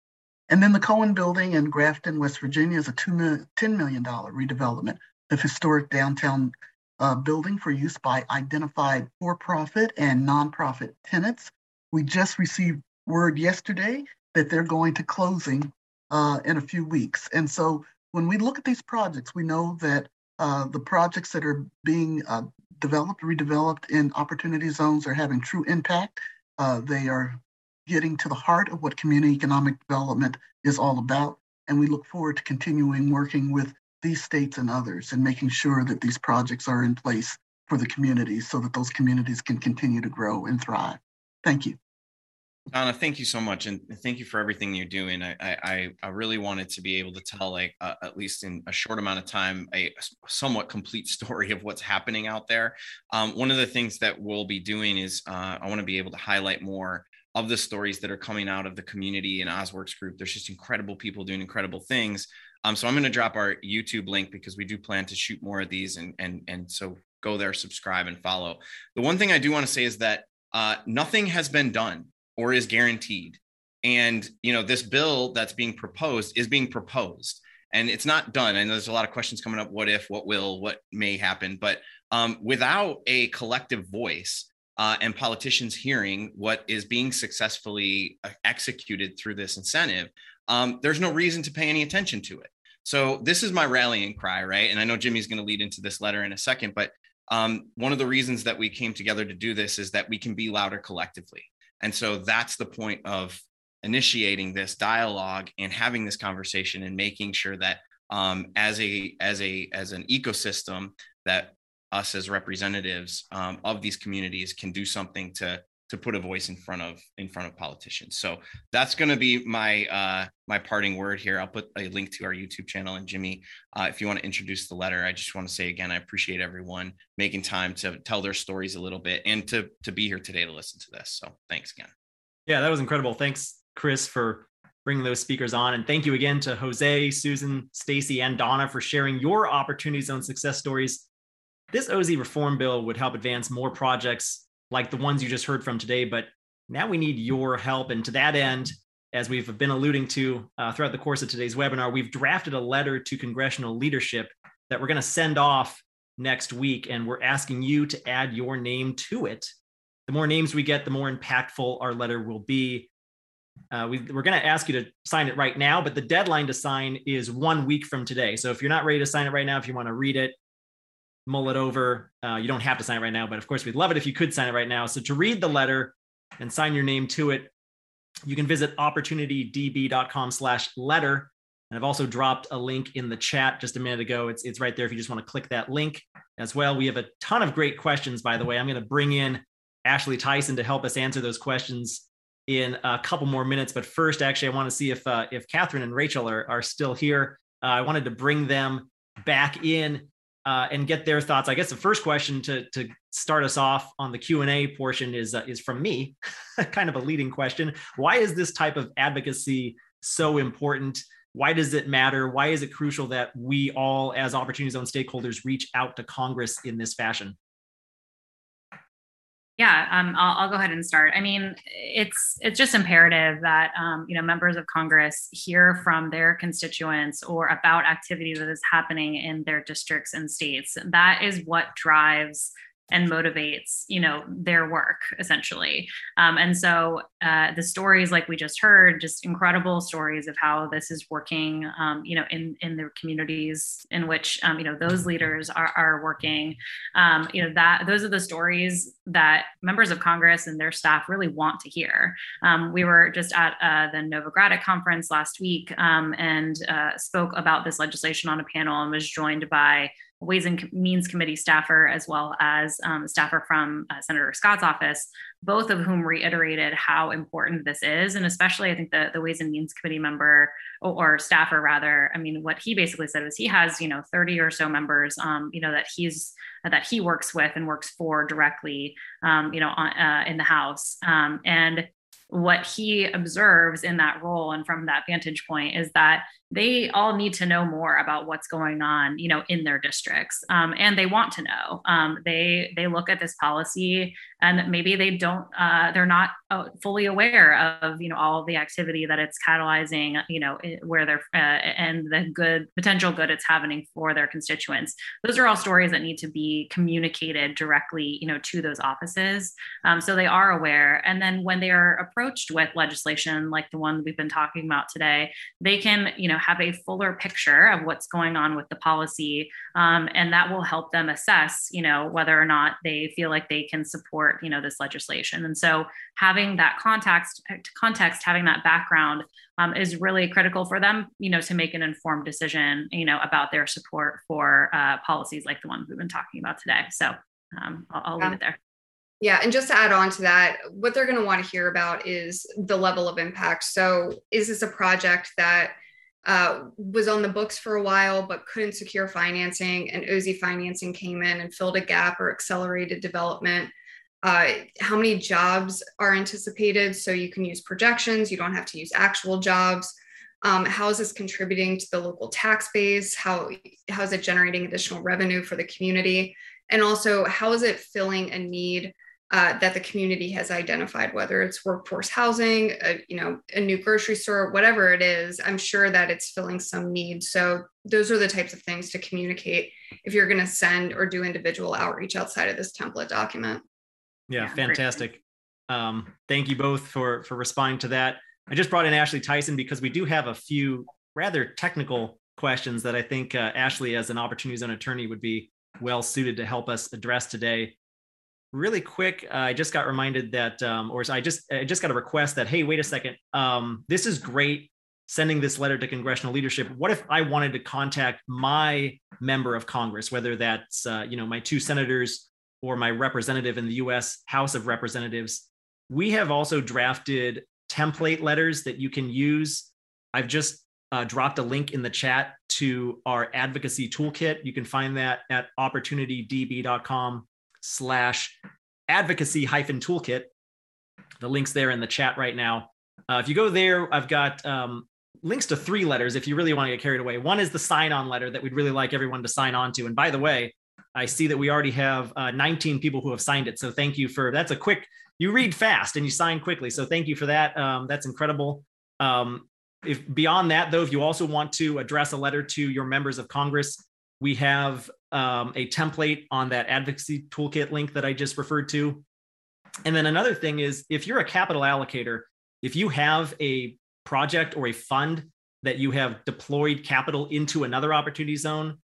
And then the Cohen Building in Grafton, West Virginia is a $10 million redevelopment of historic downtown uh, building for use by identified for-profit and nonprofit tenants we just received word yesterday that they're going to closing uh, in a few weeks. And so when we look at these projects, we know that uh, the projects that are being uh, developed, redeveloped in opportunity zones are having true impact. Uh, they are getting to the heart of what community economic development is all about. And we look forward to continuing working with these states and others and making sure that these projects are in place for the communities so that those communities can continue to grow and thrive. Thank you. Donna, thank you so much, and thank you for everything you're doing. I I, I really wanted to be able to tell, like uh, at least in a short amount of time, a somewhat complete story of what's happening out there. Um, one of the things that we'll be doing is uh, I want to be able to highlight more of the stories that are coming out of the community and Ozworks group. There's just incredible people doing incredible things. Um, so I'm going to drop our YouTube link because we do plan to shoot more of these, and and and so go there, subscribe, and follow. The one thing I do want to say is that uh, nothing has been done or is guaranteed. And you know, this bill that's being proposed is being proposed, and it's not done. And there's a lot of questions coming up: what if, what will, what may happen? But um, without a collective voice uh, and politicians hearing what is being successfully uh, executed through this incentive, um, there's no reason to pay any attention to it. So this is my rallying cry, right? And I know Jimmy's going to lead into this letter in a second, but um, one of the reasons that we came together to do this is that we can be louder collectively. And so that's the point of initiating this dialogue and having this conversation and making sure that um, as a as a as an ecosystem that us as representatives um, of these communities can do something to to put a voice in front of in front of politicians. So that's going to be my uh, my parting word here. I'll put a link to our YouTube channel and Jimmy, uh, if you want to introduce the letter. I just want to say again, I appreciate everyone making time to tell their stories a little bit and to to be here today to listen to this. So thanks again. Yeah, that was incredible. Thanks, Chris, for bringing those speakers on, and thank you again to Jose, Susan, Stacy, and Donna for sharing your opportunity zone success stories. This OZ reform bill would help advance more projects like the ones you just heard from today. But now we need your help. And to that end, as we've been alluding to uh, throughout the course of today's webinar, we've drafted a letter to congressional leadership that we're going to send off next week. And we're asking you to add your name to it. The more names we get, the more impactful our letter will be. Uh, we, are going to ask you to sign it right now, but the deadline to sign is one week from today. So if you're not ready to sign it right now, if you want to read it, mull it over. Uh, you don't have to sign it right now, but of course, we'd love it if you could sign it right now. So to read the letter and sign your name to it, you can visit opportunitydb.com slash letter. And I've also dropped a link in the chat just a minute ago. It's, it's right there if you just want to click that link as well. We have a ton of great questions, by the way. I'm going to bring in Ashley Tyson to help us answer those questions in a couple more minutes. But first, actually, I want to see if uh, if Catherine and Rachel are, are still here. Uh, I wanted to bring them back in uh, and get their thoughts. I guess the first question to to start us off on the Q and A portion is uh, is from me, [laughs] kind of a leading question. Why is this type of advocacy so important? Why does it matter? Why is it crucial that we all, as opportunity zone stakeholders, reach out to Congress in this fashion? Yeah, um, I'll, I'll, go ahead and start. I mean, it's it's just imperative that um, you know members of Congress hear from their constituents or about activity that is happening in their districts and states. That is what drives and motivates you know their work essentially. Um, and so uh, the stories like we just heard just incredible stories of how this is working um, you know in in the communities in which um, you know those leaders are, are working. Um, you know that those are the stories that members of congress and their staff really want to hear. Um, we were just at uh, the novogradac conference last week um, and uh, spoke about this legislation on a panel and was joined by Ways and Means Committee staffer, as well as um, staffer from uh, Senator Scott's office, both of whom reiterated how important this is. And especially, I think the, the Ways and Means Committee member or, or staffer, rather, I mean, what he basically said was he has, you know, 30 or so members, um, you know, that he's that he works with and works for directly, um, you know, on, uh, in the House. Um, and what he observes in that role and from that vantage point is that they all need to know more about what's going on you know in their districts um, and they want to know. Um, they they look at this policy and maybe they don't uh, they're not fully aware of you know all the activity that it's catalyzing you know where they're uh, and the good potential good it's happening for their constituents. Those are all stories that need to be communicated directly you know to those offices um, so they are aware. And then when they are approached with legislation like the one we've been talking about today they can you know have a fuller picture of what's going on with the policy um, and that will help them assess you know whether or not they feel like they can support you know this legislation. And so having that context context having that background um, is really critical for them you know to make an informed decision you know about their support for uh, policies like the ones we've been talking about today so um, I'll, I'll yeah. leave it there yeah, and just to add on to that, what they're going to want to hear about is the level of impact. So, is this a project that uh, was on the books for a while but couldn't secure financing, and OZ financing came in and filled a gap or accelerated development. Uh, how many jobs are anticipated? So you can use projections, you don't have to use actual jobs. Um, how is this contributing to the local tax base? How, how is it generating additional revenue for the community? And also, how is it filling a need uh, that the community has identified, whether it's workforce housing, a, you know, a new grocery store, whatever it is, I'm sure that it's filling some need. So those are the types of things to communicate if you're going to send or do individual outreach outside of this template document. Yeah, yeah fantastic. Um, thank you both for for responding to that. I just brought in Ashley Tyson because we do have a few rather technical questions that I think uh, Ashley, as an opportunity zone attorney, would be well suited to help us address today really quick uh, i just got reminded that um, or i just i just got a request that hey wait a second um, this is great sending this letter to congressional leadership what if i wanted to contact my member of congress whether that's uh, you know my two senators or my representative in the us house of representatives we have also drafted template letters that you can use. I've just uh, dropped a link in the chat to our advocacy toolkit. You can find that at opportunitydb.com slash advocacy hyphen toolkit. The link's there in the chat right now. Uh, if you go there, I've got um, links to three letters if you really want to get carried away. One is the sign on letter that we'd really like everyone to sign on to. And by the way, I see that we already have uh, 19 people who have signed it. So thank you for that's a quick, you read fast and you sign quickly. So thank you for that. Um, that's incredible. Um, if beyond that, though, if you also want to address a letter to your members of Congress, we have um, a template on that advocacy toolkit link that I just referred to. And then another thing is if you're a capital allocator, if you have a project or a fund that you have deployed capital into another opportunity zone,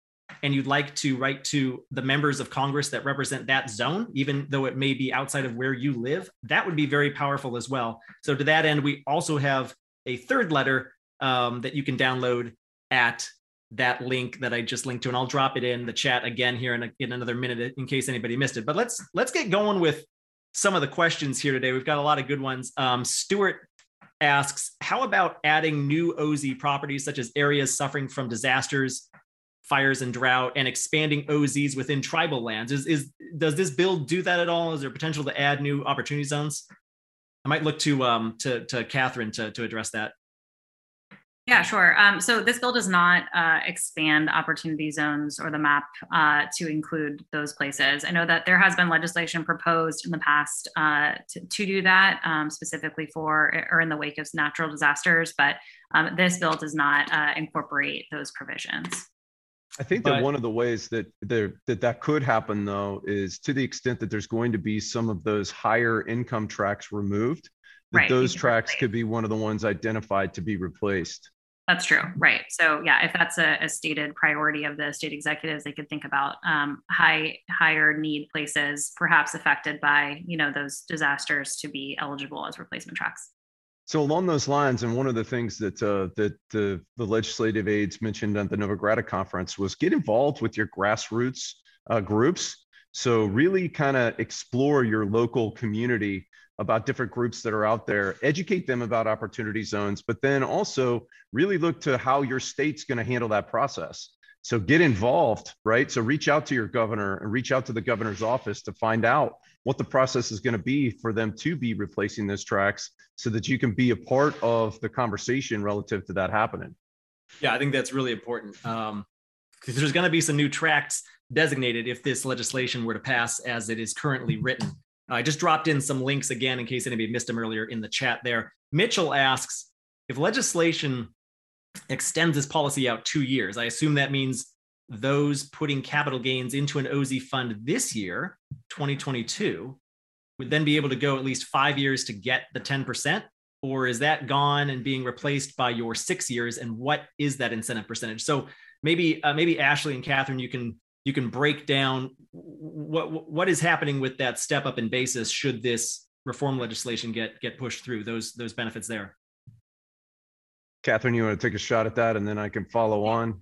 and you'd like to write to the members of Congress that represent that zone, even though it may be outside of where you live, that would be very powerful as well. So, to that end, we also have a third letter um, that you can download at that link that I just linked to, and I'll drop it in the chat again here in, a, in another minute in case anybody missed it. But let's let's get going with some of the questions here today. We've got a lot of good ones. Um, Stuart asks, how about adding new OZ properties such as areas suffering from disasters fires and drought and expanding OZs within tribal lands. Is, is does this bill do that at all? Is there potential to add new opportunity zones? I might look to um, to to Catherine to to address that. Yeah, sure. Um, so this bill does not uh, expand opportunity zones or the map uh, to include those places. I know that there has been legislation proposed in the past uh, to, to, do that, um, specifically for or in the wake of natural disasters, but um, this bill does not uh, incorporate those provisions. I think but, that one of the ways that there that that could happen though is to the extent that there's going to be some of those higher income tracts removed, that right, those tracts could be one of the ones identified to be replaced. That's true, right? So yeah, if that's a, a stated priority of the state executives, they could think about um, high higher need places, perhaps affected by you know those disasters, to be eligible as replacement tracts. So along those lines, and one of the things that uh, that the, the legislative aides mentioned at the Novogradac conference was get involved with your grassroots uh, groups. So really kind of explore your local community about different groups that are out there, educate them about opportunity zones, but then also really look to how your state's going to handle that process. So get involved, right? So reach out to your governor and reach out to the governor's office to find out what the process is going to be for them to be replacing those tracts so that you can be a part of the conversation relative to that happening. Yeah, I think that's really important. Um, because there's going to be some new tracts designated if this legislation were to pass as it is currently written. I just dropped in some links again in case anybody missed them earlier in the chat there. Mitchell asks if legislation extends this policy out two years, I assume that means those putting capital gains into an OZ fund this year, 2022, would then be able to go at least five years to get the 10%? Or is that gone and being replaced by your six years? And what is that incentive percentage? So maybe uh, maybe Ashley and Catherine, you can you can break down what what is happening with that step up in basis should this reform legislation get get pushed through those those benefits there. Catherine, you want to take a shot at that, and then I can follow on.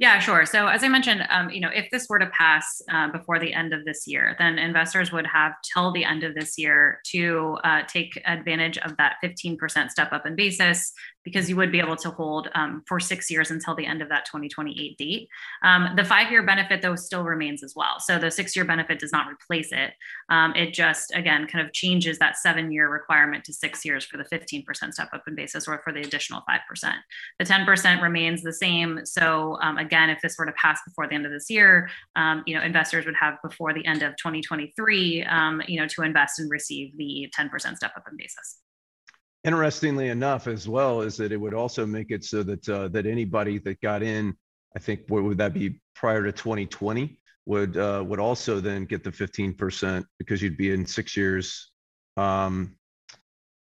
Yeah, sure. So as I mentioned, um, you know, if this were to pass uh, before the end of this year, then investors would have till the end of this year to uh, take advantage of that 15% step up in basis because you would be able to hold um, for six years until the end of that 2028 date. Um, the five-year benefit, though, still remains as well. So the six-year benefit does not replace it. Um, it just, again, kind of changes that seven-year requirement to six years for the 15% step up in basis or for the additional 5%. The 10% remains the same. So um, again, if this were to pass before the end of this year, um, you know, investors would have before the end of 2023, um, you know, to invest and receive the 10% step up in basis. Interestingly enough, as well, is that it would also make it so that uh, that anybody that got in, I think, what would that be prior to 2020, would uh, would also then get the 15% because you'd be in six years. Um,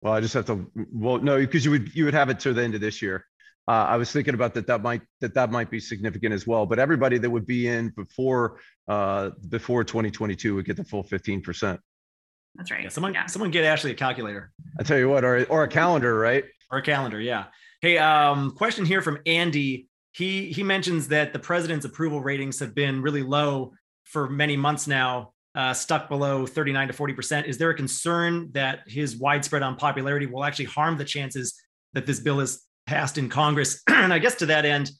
well, I just have to. Well, no, because you would you would have it to the end of this year. Uh, I was thinking about that. That might that that might be significant as well. But everybody that would be in before uh, before 2022 would get the full 15 percent. That's right. Yeah, someone, yeah. someone get Ashley a calculator. I tell you what, or or a calendar, right? Or a calendar, yeah. Hey, um, question here from Andy. He he mentions that the president's approval ratings have been really low for many months now. uh, stuck below 39 to 40%. Is there a concern that his widespread unpopularity will actually harm the chances that this bill is passed in Congress? [clears throat] and I guess to that end,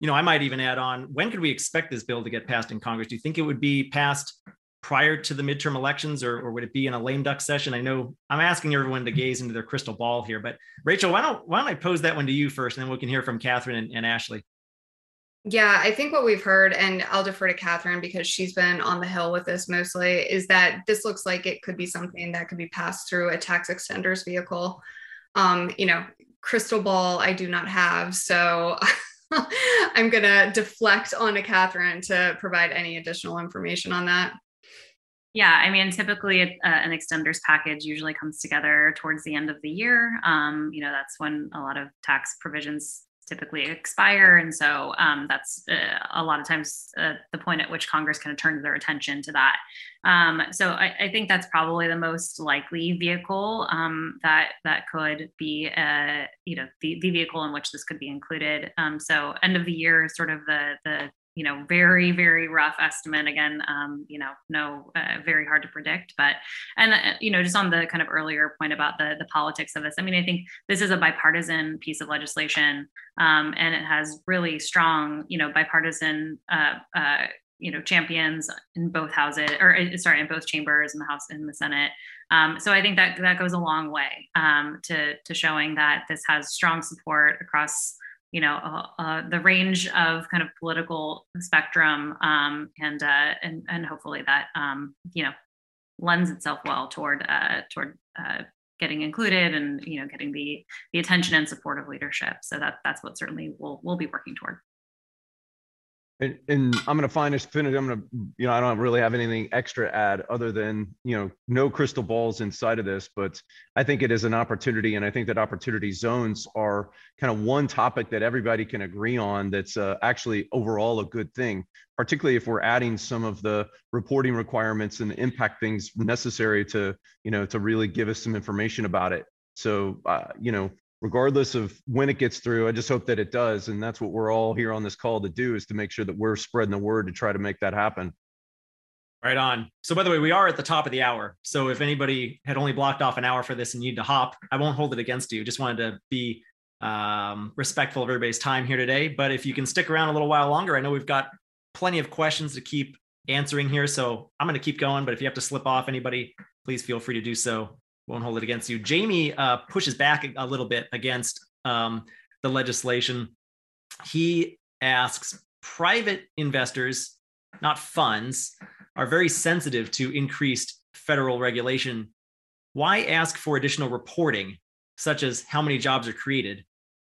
you know, I might even add on when could we expect this bill to get passed in Congress? Do you think it would be passed prior to the midterm elections or, or would it be in a lame duck session? I know I'm asking everyone to gaze into their crystal ball here, but Rachel, why don't, why don't I pose that one to you first and then we can hear from Catherine and, and Ashley. Yeah, I think what we've heard, and I'll defer to Catherine because she's been on the Hill with this mostly, is that this looks like it could be something that could be passed through a tax extenders vehicle. Um, you know, crystal ball I do not have, so [laughs] I'm gonna deflect onto Catherine to provide any additional information on that. Yeah, I mean, typically uh, an extenders package usually comes together towards the end of the year. Um, you know, that's when a lot of tax provisions typically expire. And so um, that's uh, a lot of times uh, the point at which Congress kind of turns their attention to that. Um, so I, I, think that's probably the most likely vehicle um, that that could be, uh, you know, the, the vehicle in which this could be included. Um, so end of the year, sort of the the you know very very rough estimate. Again um, you know no uh, very hard to predict but and uh, you know just on the kind of earlier point about the the politics of this i mean i think this is a bipartisan piece of legislation um, and it has really strong you know bipartisan uh, uh you know champions in both houses or uh, sorry in both chambers in the house and the senate. Um, so i think that that goes a long way um, to to showing that this has strong support across you know uh, uh, the range of kind of political spectrum um, and, uh, and and hopefully that um, you know lends itself well toward uh, toward uh, getting included and you know getting the the attention and support of leadership. So that that's what certainly we'll we'll be working toward and, and I'm going to find this finish. I'm going to, you know, I don't really have anything extra add other than, you know, no crystal balls inside of this, but I think it is an opportunity. And I think that opportunity zones are kind of one topic that everybody can agree on that's uh, actually overall a good thing, particularly if we're adding some of the reporting requirements and impact things necessary to, you know, to really give us some information about it. So, uh, you know, regardless of when it gets through. I just hope that it does. And that's what we're all here on this call to do is to make sure that we're spreading the word to try to make that happen. Right on. So, by the way, we are at the top of the hour. So, if anybody had only blocked off an hour for this and need to hop, I won't hold it against you. Just wanted to be um, respectful of everybody's time here today. But if you can stick around a little while longer, I know we've got plenty of questions to keep answering here. So, I'm going to keep going. But if you have to slip off anybody, please feel free to do so won't hold it against you. Jamie uh, pushes back a, little bit against um, the legislation. He asks private investors, not funds, are very sensitive to increased federal regulation. Why ask for additional reporting, such as how many jobs are created,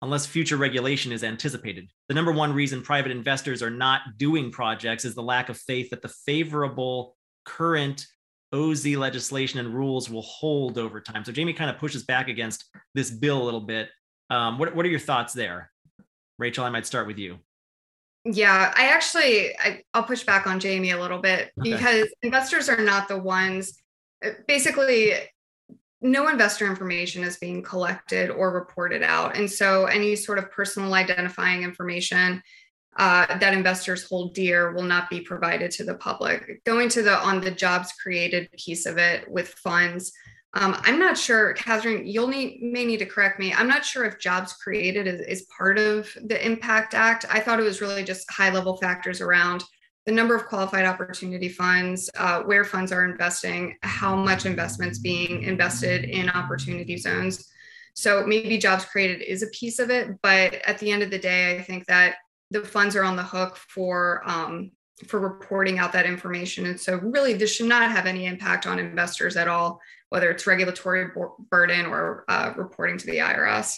unless future regulation is anticipated? The number one reason private investors are not doing projects is the lack of faith that the favorable current OZ legislation and rules will hold over time. So Jamie kind of pushes back against this bill a little bit. Um, what, what are your thoughts there? Rachel, I might start with you. Yeah, I actually I, will push back on Jamie a little bit okay. because investors are not the ones. Uh, basically, no investor information is being collected or reported out, and so any sort of personal identifying information uh, that investors hold dear will not be provided to the public. Going to the on the jobs created piece of it with funds, um, I'm not sure, Catherine, you'll need may need to correct me. I'm not sure if jobs created is, is part of the Impact Act. I thought it was really just high level factors around the number of qualified opportunity funds, uh, where funds are investing, how much investments being invested in opportunity zones. So maybe jobs created is a piece of it, but at the end of the day, I think that the funds are on the hook for um, for reporting out that information. And so, really, this should not have any impact on investors at all, whether it's regulatory burden or uh, reporting to the IRS.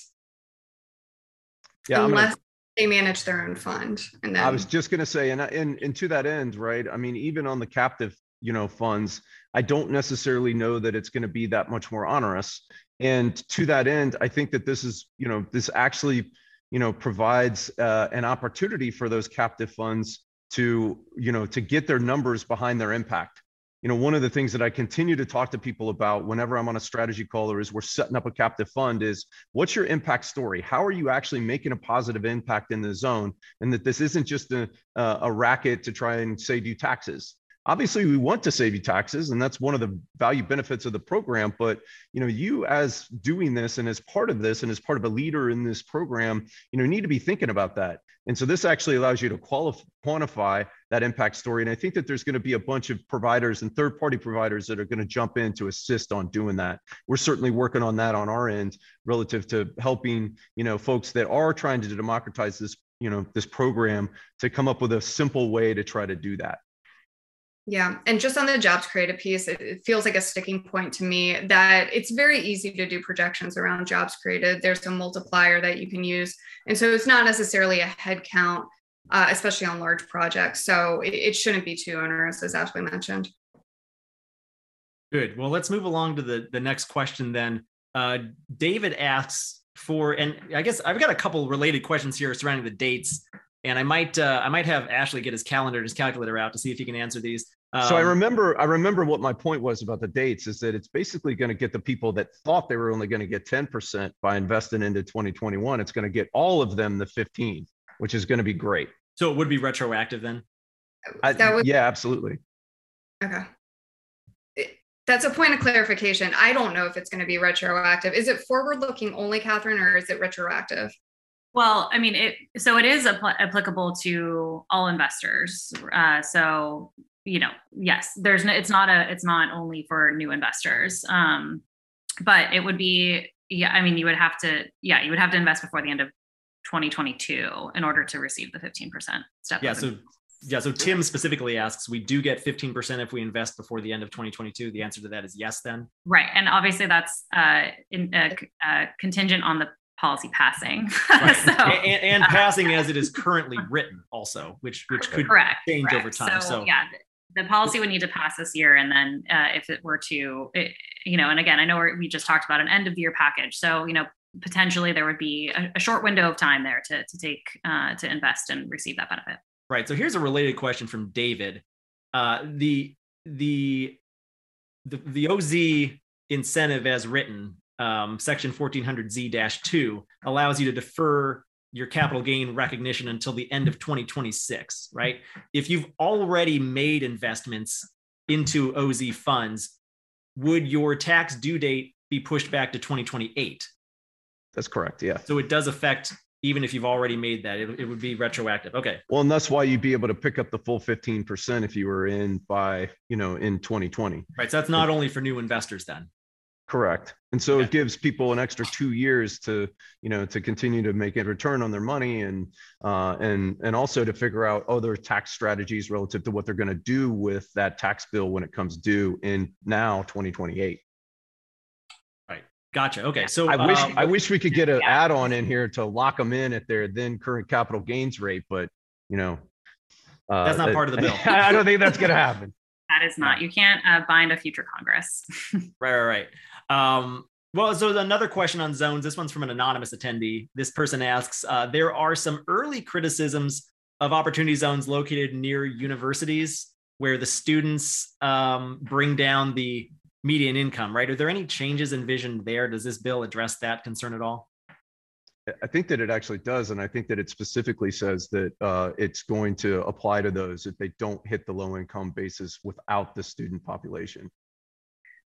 Yeah, unless gonna, they manage their own fund. And then I was just going to say, and, and and to that end, right? I mean, even on the captive, you know, funds, I don't necessarily know that it's going to be that much more onerous. And to that end, I think that this is, you know, this actually you know provides uh, an opportunity for those captive funds to you know to get their numbers behind their impact. You know one of the things that i continue to talk to people about whenever i'm on a strategy call or is we're setting up a captive fund is what's your impact story? How are you actually making a positive impact in the zone? And that this isn't just a, a racket to try and say do taxes obviously we want to save you taxes and that's one of the value benefits of the program but you know you as doing this and as part of this and as part of a leader in this program you know need to be thinking about that. And so this actually allows you to qualify quantify that impact story and i think that there's going to be a bunch of providers and third party providers that are going to jump in to assist on doing that. We're certainly working on that on our end relative to helping you know folks that are trying to democratize this you know this program to come up with a simple way to try to do that yeah. And just on the jobs created piece, it, feels like a sticking point to me that it's very easy to do projections around jobs created. There's a multiplier that you can use. And so it's not necessarily a head count, uh, especially on large projects. So it, it shouldn't be too onerous, as Ashley mentioned. Good. Well, let's move along to the, the next question then. Uh, David asks for, and I guess I've got a couple related questions here surrounding the dates and I might uh, I might have Ashley get his calendar, and his calculator out to see if he can answer these. Um, so I um, remember I remember what my point was about the dates is that it's basically going to get the people that thought they were only going to get 10% by investing into 2021. It's going to get all of them the 15, which is going to be great. So it would be retroactive then? I, would, yeah, absolutely. Okay. That's a point of clarification. I don't know if it's going to be retroactive. Is it forward looking only, Catherine, or is it retroactive? Well, I mean, it so it is apl- applicable to all investors. Uh, so you know, yes, there's no, it's not a, it's not only for new investors. Um, but it would be, yeah, I mean, you would have to, yeah, you would have to invest before the end of 2022 in order to receive the 15% step. Yeah. So yeah. So Tim specifically asks, we do get 15% if we invest before the end of 2022. The answer to that is yes, then. Right. And obviously that's uh, in, uh, uh, contingent on the policy passing. [laughs] Right. so, and, and uh, passing as it is currently written also, which which could correct, change correct. over time. So, so, yeah, the policy would need to pass this year. And then uh, if it were to, it, you know, and again, I know we just talked about an end of the year package. So, you know, potentially there would be a, a short window of time there to, to take, uh, to invest and receive that benefit. Right. So here's a related question from David. Uh, the, the, the, the OZ incentive as written um, section 1400Z-2 allows you to defer your capital gain recognition until the end of 2026, right? If you've already made investments into OZ funds, would your tax due date be pushed back to 2028? That's correct. Yeah. So it does affect even if you've already made that, it, it would be retroactive. Okay. Well, and that's why you'd be able to pick up the full 15% if you were in by, you know, in 2020. Right. So that's not only for new investors then. Correct. And so it gives people an extra two years to, you know, to continue to make a return on their money and uh, and and also to figure out other tax strategies relative to what they're going to do with that tax bill when it comes due in now 2028. Right. Gotcha. Okay. So I wish um, I wish we could get an yeah. add-on in here to lock them in at their then current capital gains rate, but you know, uh, that's not part of the [laughs] bill. I don't think that's going to happen. That is not. You can't uh, bind a future Congress. [laughs] right. Right. Right. Um, well, so another question on zones. This one's from an anonymous attendee. This person asks uh, There are some early criticisms of opportunity zones located near universities where the students um, bring down the median income, right? Are there any changes envisioned there? Does this bill address that concern at all? I think that it actually does. And I think that it specifically says that uh, it's going to apply to those if they don't hit the low income basis without the student population.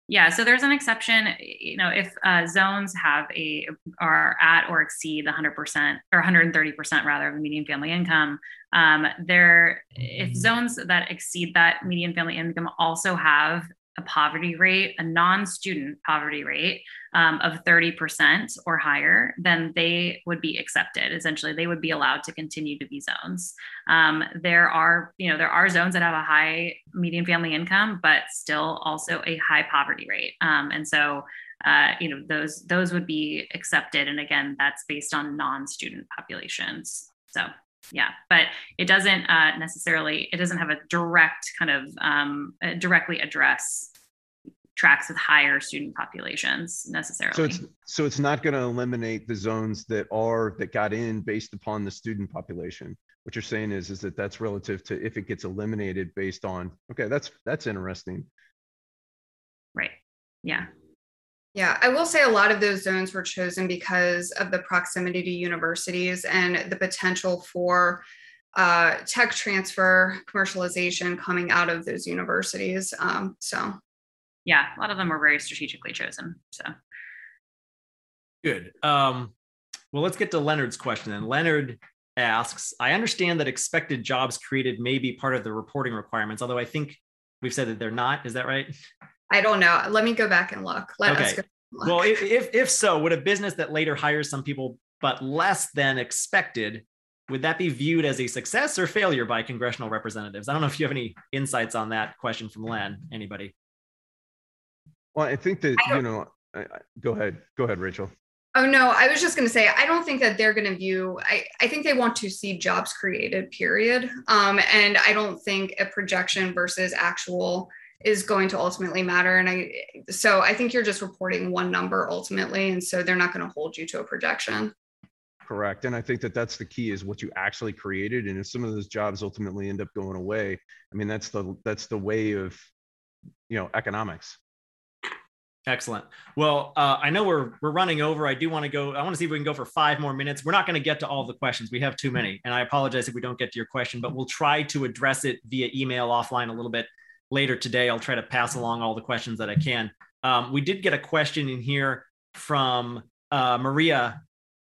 Yeah, so there's an exception. You know, if uh, zones have a are at or exceed the 100% or 130% rather of the median family income, um, there if zones that exceed that median family income also have a poverty rate, a non-student poverty rate um, of 30% or higher, then they would be accepted. Essentially, they would be allowed to continue to be zones. Um, there are, you know, there are zones that have a high median family income, but still also a high poverty rate. Um, and so, uh, you know, those those would be accepted. And again, that's based on non-student populations. So yeah but it doesn't uh, necessarily it doesn't have a direct kind of um, uh, directly address tracts with higher student populations necessarily. so it's so it's not going to eliminate the zones that are that got in based upon the student population. What you're saying is is that that's relative to if it gets eliminated based on okay that's that's interesting. Right. Yeah yeah, I will say a lot of those zones were chosen because of the proximity to universities and the potential for uh, tech transfer, commercialization coming out of those universities. Um, so, yeah, a lot of them were very strategically chosen. So, good. Um, well, let's get to Leonard's question then. Leonard asks I understand that expected jobs created may be part of the reporting requirements, although I think we've said that they're not. Is that right? I don't know. Let me go back and look. Let okay. Look. Well, if, if, if so, would a business that later hires some people but less than expected would that be viewed as a success or failure by congressional representatives? I don't know if you have any insights on that question from Len. Anybody? Well, I think that I you know. I, I, go ahead. Go ahead, Rachel. Oh no, I was just going to say I don't think that they're going to view. I I think they want to see jobs created. Period. Um, and I don't think a projection versus actual is going to ultimately matter. And I so I think you're just reporting one number ultimately, and so they're not going to hold you to a projection. Correct. And I think that that's the key is what you actually created. And if some of those jobs ultimately end up going away, I mean, that's the, that's the way of, you know, economics. Excellent. Well, uh, I know we're we're running over. I do want to go. I want to see if we can go for five more minutes. We're not going to get to all the questions. We have too many, and I apologize if we don't get to your question. But we'll try to address it via email offline a little bit later today. I'll try to pass along all the questions that I can. Um, we did get a question in here from uh, Maria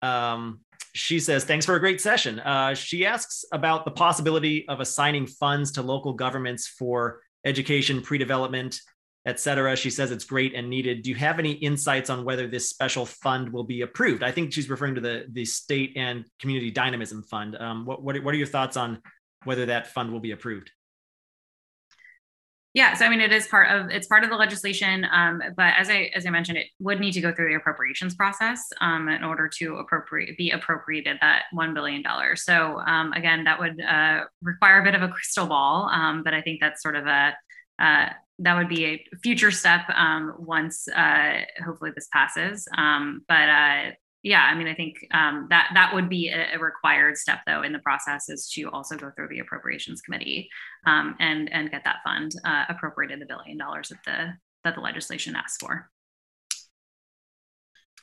um, she says, thanks for a great session. Uh, she asks about the possibility of assigning funds to local governments for education, pre-development, etc. She says it's great and needed. Do you have any insights on whether this special fund will be approved? I think she's referring to the, the state and community dynamism fund. Um, what, what, what are your thoughts on whether that fund will be approved? Yeah, so I mean, it is part of it's part of the legislation, um, but as I as I mentioned, it would need to go through the appropriations process um, in order to appropriate be appropriated that one billion dollars. So um, again, that would uh, require a bit of a crystal ball, um, but I think that's sort of a uh, that would be a future step um, once uh, hopefully this passes. Um, but uh, yeah i mean i think um, that that would be a, a, required step though in the process is to also go through the appropriations committee um, and and get that fund uh, appropriated the billion dollars that the that the legislation asks for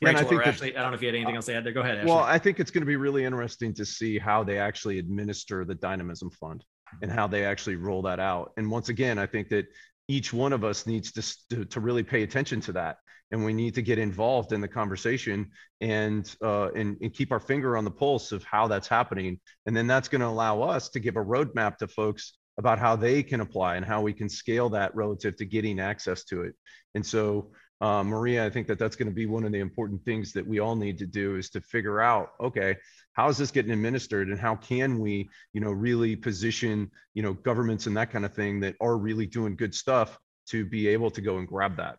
yeah, Rachel, I think Ashley, I don't know if you had anything else to add there. Go ahead. Ashley. Well, I think it's going to be really interesting to see how they actually administer the dynamism fund and how they actually roll that out. And once again, I think that each one of us needs to, to, to really pay attention to that and we need to get involved in the conversation and uh, and, and keep our finger on the pulse of how that's happening. And then that's going to allow us to give a roadmap to folks about how they can apply and how we can scale that relative to getting access to it. And so uh, maria i think that that's going to be one of the important things that we all need to do is to figure out okay how is this getting administered and how can we you know really position you know governments and that kind of thing that are really doing good stuff to be able to go and grab that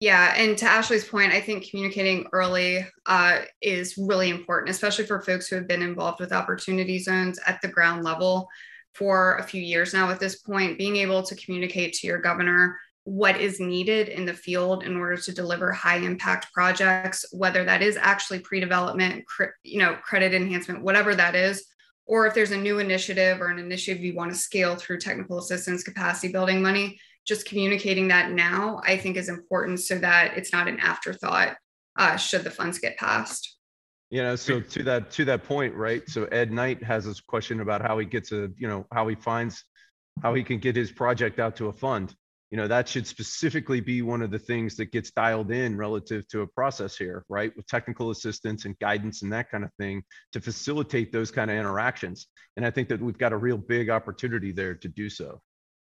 yeah, and to Ashley's point, I think communicating early uh, is really important, especially for folks who have been involved with opportunity zones at the ground level for a few years now. At this point, being able to communicate to your governor what is needed in the field in order to deliver high impact projects, whether that is actually pre-development, you know, credit enhancement, whatever that is, or if there's a new initiative or an initiative you want to scale through technical assistance capacity building money just communicating that now, I think is important so that it's not an afterthought uh, should the funds get passed. You know, so to that to that point, right? So Ed Knight has this question about how he gets a, you know, how he finds how he can get his project out to a fund. You know, that should specifically be one of the things that gets dialed in relative to a process here, right? With technical assistance and guidance and that kind of thing to facilitate those kind of interactions. And I think that we've got a real big opportunity there to do so.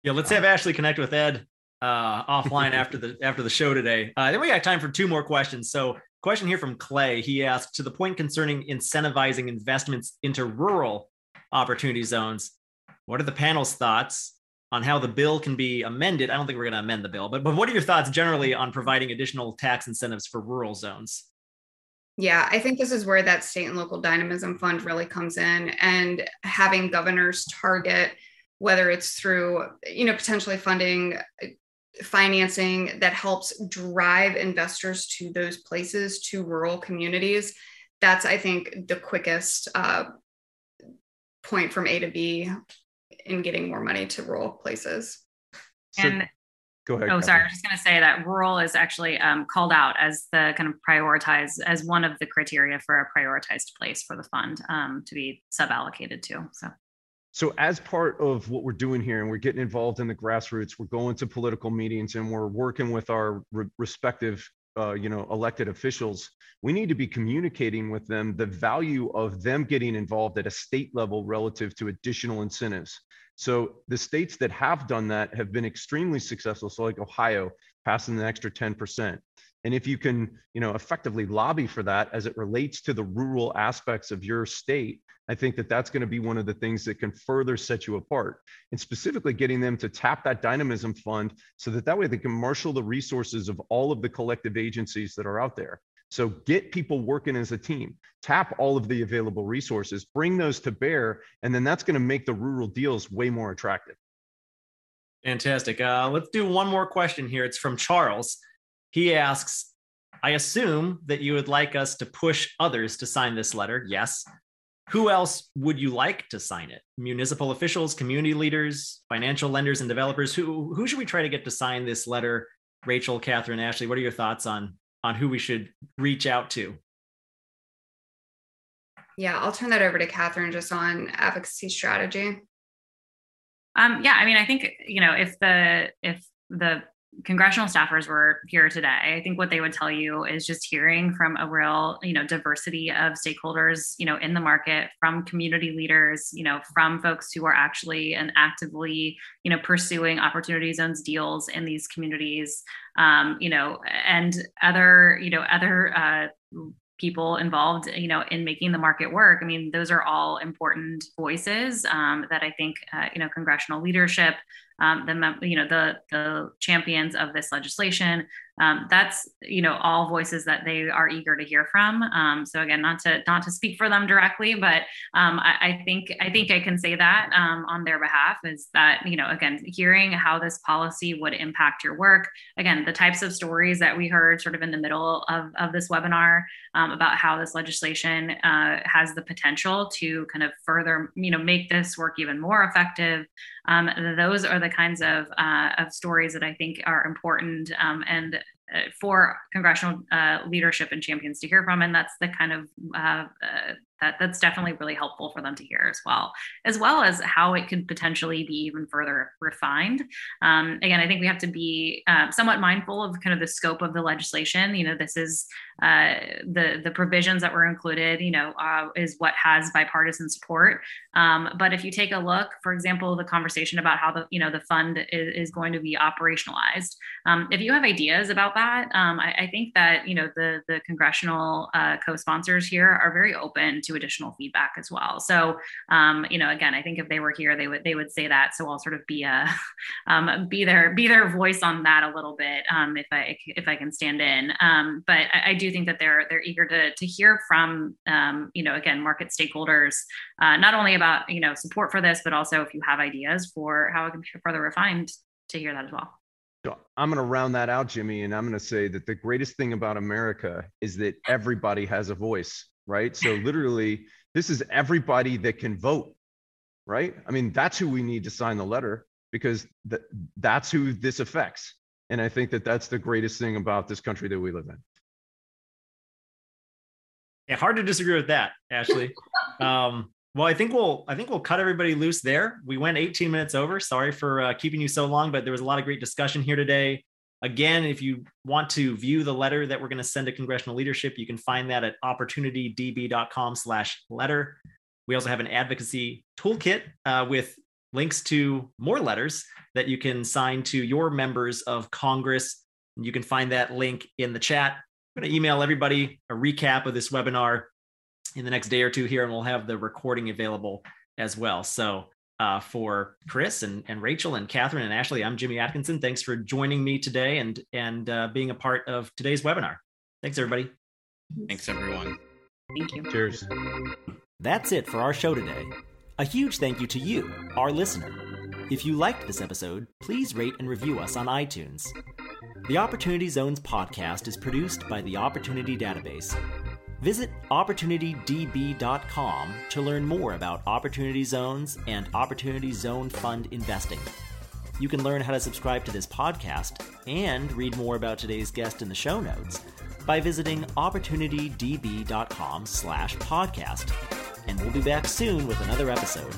Yeah, let's have Ashley connect with Ed uh, offline [laughs] after the after the show today. Uh, then we got time for two more questions. So, question here from Clay. He asked to the point concerning incentivizing investments into rural opportunity zones. What are the panel's thoughts on how the bill can be amended? I don't think we're going to amend the bill, but but what are your thoughts generally on providing additional tax incentives for rural zones? Yeah, I think this is where that state and local dynamism fund really comes in and having governors target whether it's through you know potentially funding financing that helps drive investors to those places to rural communities that's i think the quickest uh, point from a to b in getting more money to rural places and Go ahead. Oh, sorry. I was just going to say that rural is actually um, called out as the kind of prioritized as one of the criteria for a prioritized place for the fund um, to be sub allocated to. So. So, as part of what we're doing here, and we're getting involved in the grassroots, we're going to political meetings, and we're working with our re- respective, uh, you know, elected officials. We need to be communicating with them the value of them getting involved at a state level relative to additional incentives. So the states that have done that have been extremely successful. So like Ohio passing an extra 10%. And if you can, you know, effectively lobby for that as it relates to the rural aspects of your state, I think that that's going to be one of the things that can further set you apart. And specifically getting them to tap that dynamism fund so that that way they can marshal the resources of all of the collective agencies that are out there. So get people working as a team, tap all of the available resources, bring those to bear, and then that's going to make the rural deals way more attractive. Fantastic. Uh, let's do one more question here. It's from Charles. He asks, I assume that you would like us to push others to sign this letter. Yes. Who else would you like to sign it? Municipal officials, community leaders, financial lenders, and developers. Who, who should we try to get to sign this letter? Rachel, Catherine, Ashley, what are your thoughts on on who we should reach out to? Yeah, I'll turn that over to Catherine just on advocacy strategy. Um, yeah, I mean, I think you know if the if the congressional staffers were here today, I think what they would tell you is just hearing from a real, you know, diversity of stakeholders, you know, in the market, from community leaders, you know, from folks who are actually and actively, you know, pursuing opportunity zones deals in these communities, um, you know, and other, you know, other uh, people involved you know in making the market work i mean those are all important voices um, that i think uh, you know congressional leadership um, the you know the the champions of this legislation. Um, that's you know all voices that they are eager to hear from. Um, so again, not to not to speak for them directly, but um, I, I, think I think I can say that um, on their behalf is that you know again hearing how this policy would impact your work. Again, the types of stories that we heard sort of in the middle of of this webinar um, about how this legislation uh, has the potential to kind of further you know make this work even more effective. those are the kinds of, uh, of stories that I think are important um, and for congressional uh, leadership and champions to hear from. And that's the kind of uh, uh, that that's definitely really helpful for them to hear as well, as well as how it could potentially be even further refined. Um, again, I think we have to be uh, somewhat mindful of kind of the scope of the legislation. You know, this is uh, the the provisions that were included. You know, uh, is what has bipartisan support. Um, but if you take a look, for example, the conversation about how the you know the fund is, is going to be operationalized. Um, if you have ideas about that, um, I, I, think that you know the the congressional uh, co-sponsors here are very open to additional feedback as well. So, um, you know, again, I think if they were here, they would they would say that. So I'll sort of be a [laughs] um, be their be their voice on that a little bit um, if I if I can stand in. Um, but I, I, do think that they're they're eager to to hear from um, you know again market stakeholders uh, not only about you know support for this, but also if you have ideas for how it can be further refined to hear that as well. So I'm going to round that out, Jimmy, and I'm going to say that the greatest thing about America is that everybody has a voice right? So literally, this is everybody that can vote, right? I mean, that's who we need to sign the letter because th- that's who this affects. And I think that that's the greatest thing about this country that we live in. Yeah, hard to disagree with that, Ashley. [laughs] um, well, I think we'll I think we'll cut everybody loose there. We went 18 minutes over. Sorry for uh, keeping you so long, but there was a lot of great discussion here today. Again, if you want to view the letter that we're going to send to congressional leadership, you can find that at opportunitydb.com slash letter. We also have an advocacy toolkit uh, with links to more letters that you can sign to your members of Congress. You can find that link in the chat. I'm going to email everybody a recap of this webinar in the next day or two here, and we'll have the recording available as well. So uh, for Chris and, and Rachel and Catherine and Ashley. I'm Jimmy Atkinson. Thanks for joining me today and and uh, being a part of today's webinar. Thanks, everybody. Thanks, everyone. Thank you. Cheers. That's it for our show today. A huge thank you to you, our listener. If you liked this episode, please rate and review us on iTunes. The Opportunity Zones podcast is produced by the Opportunity Database Visit OpportunityDB.com to learn more about Opportunity Zones and Opportunity Zone Fund investing. You can learn how to subscribe to this podcast and read more about today's guest in the show notes by visiting opportunitydb.com slash podcast. And we'll be back soon with another episode.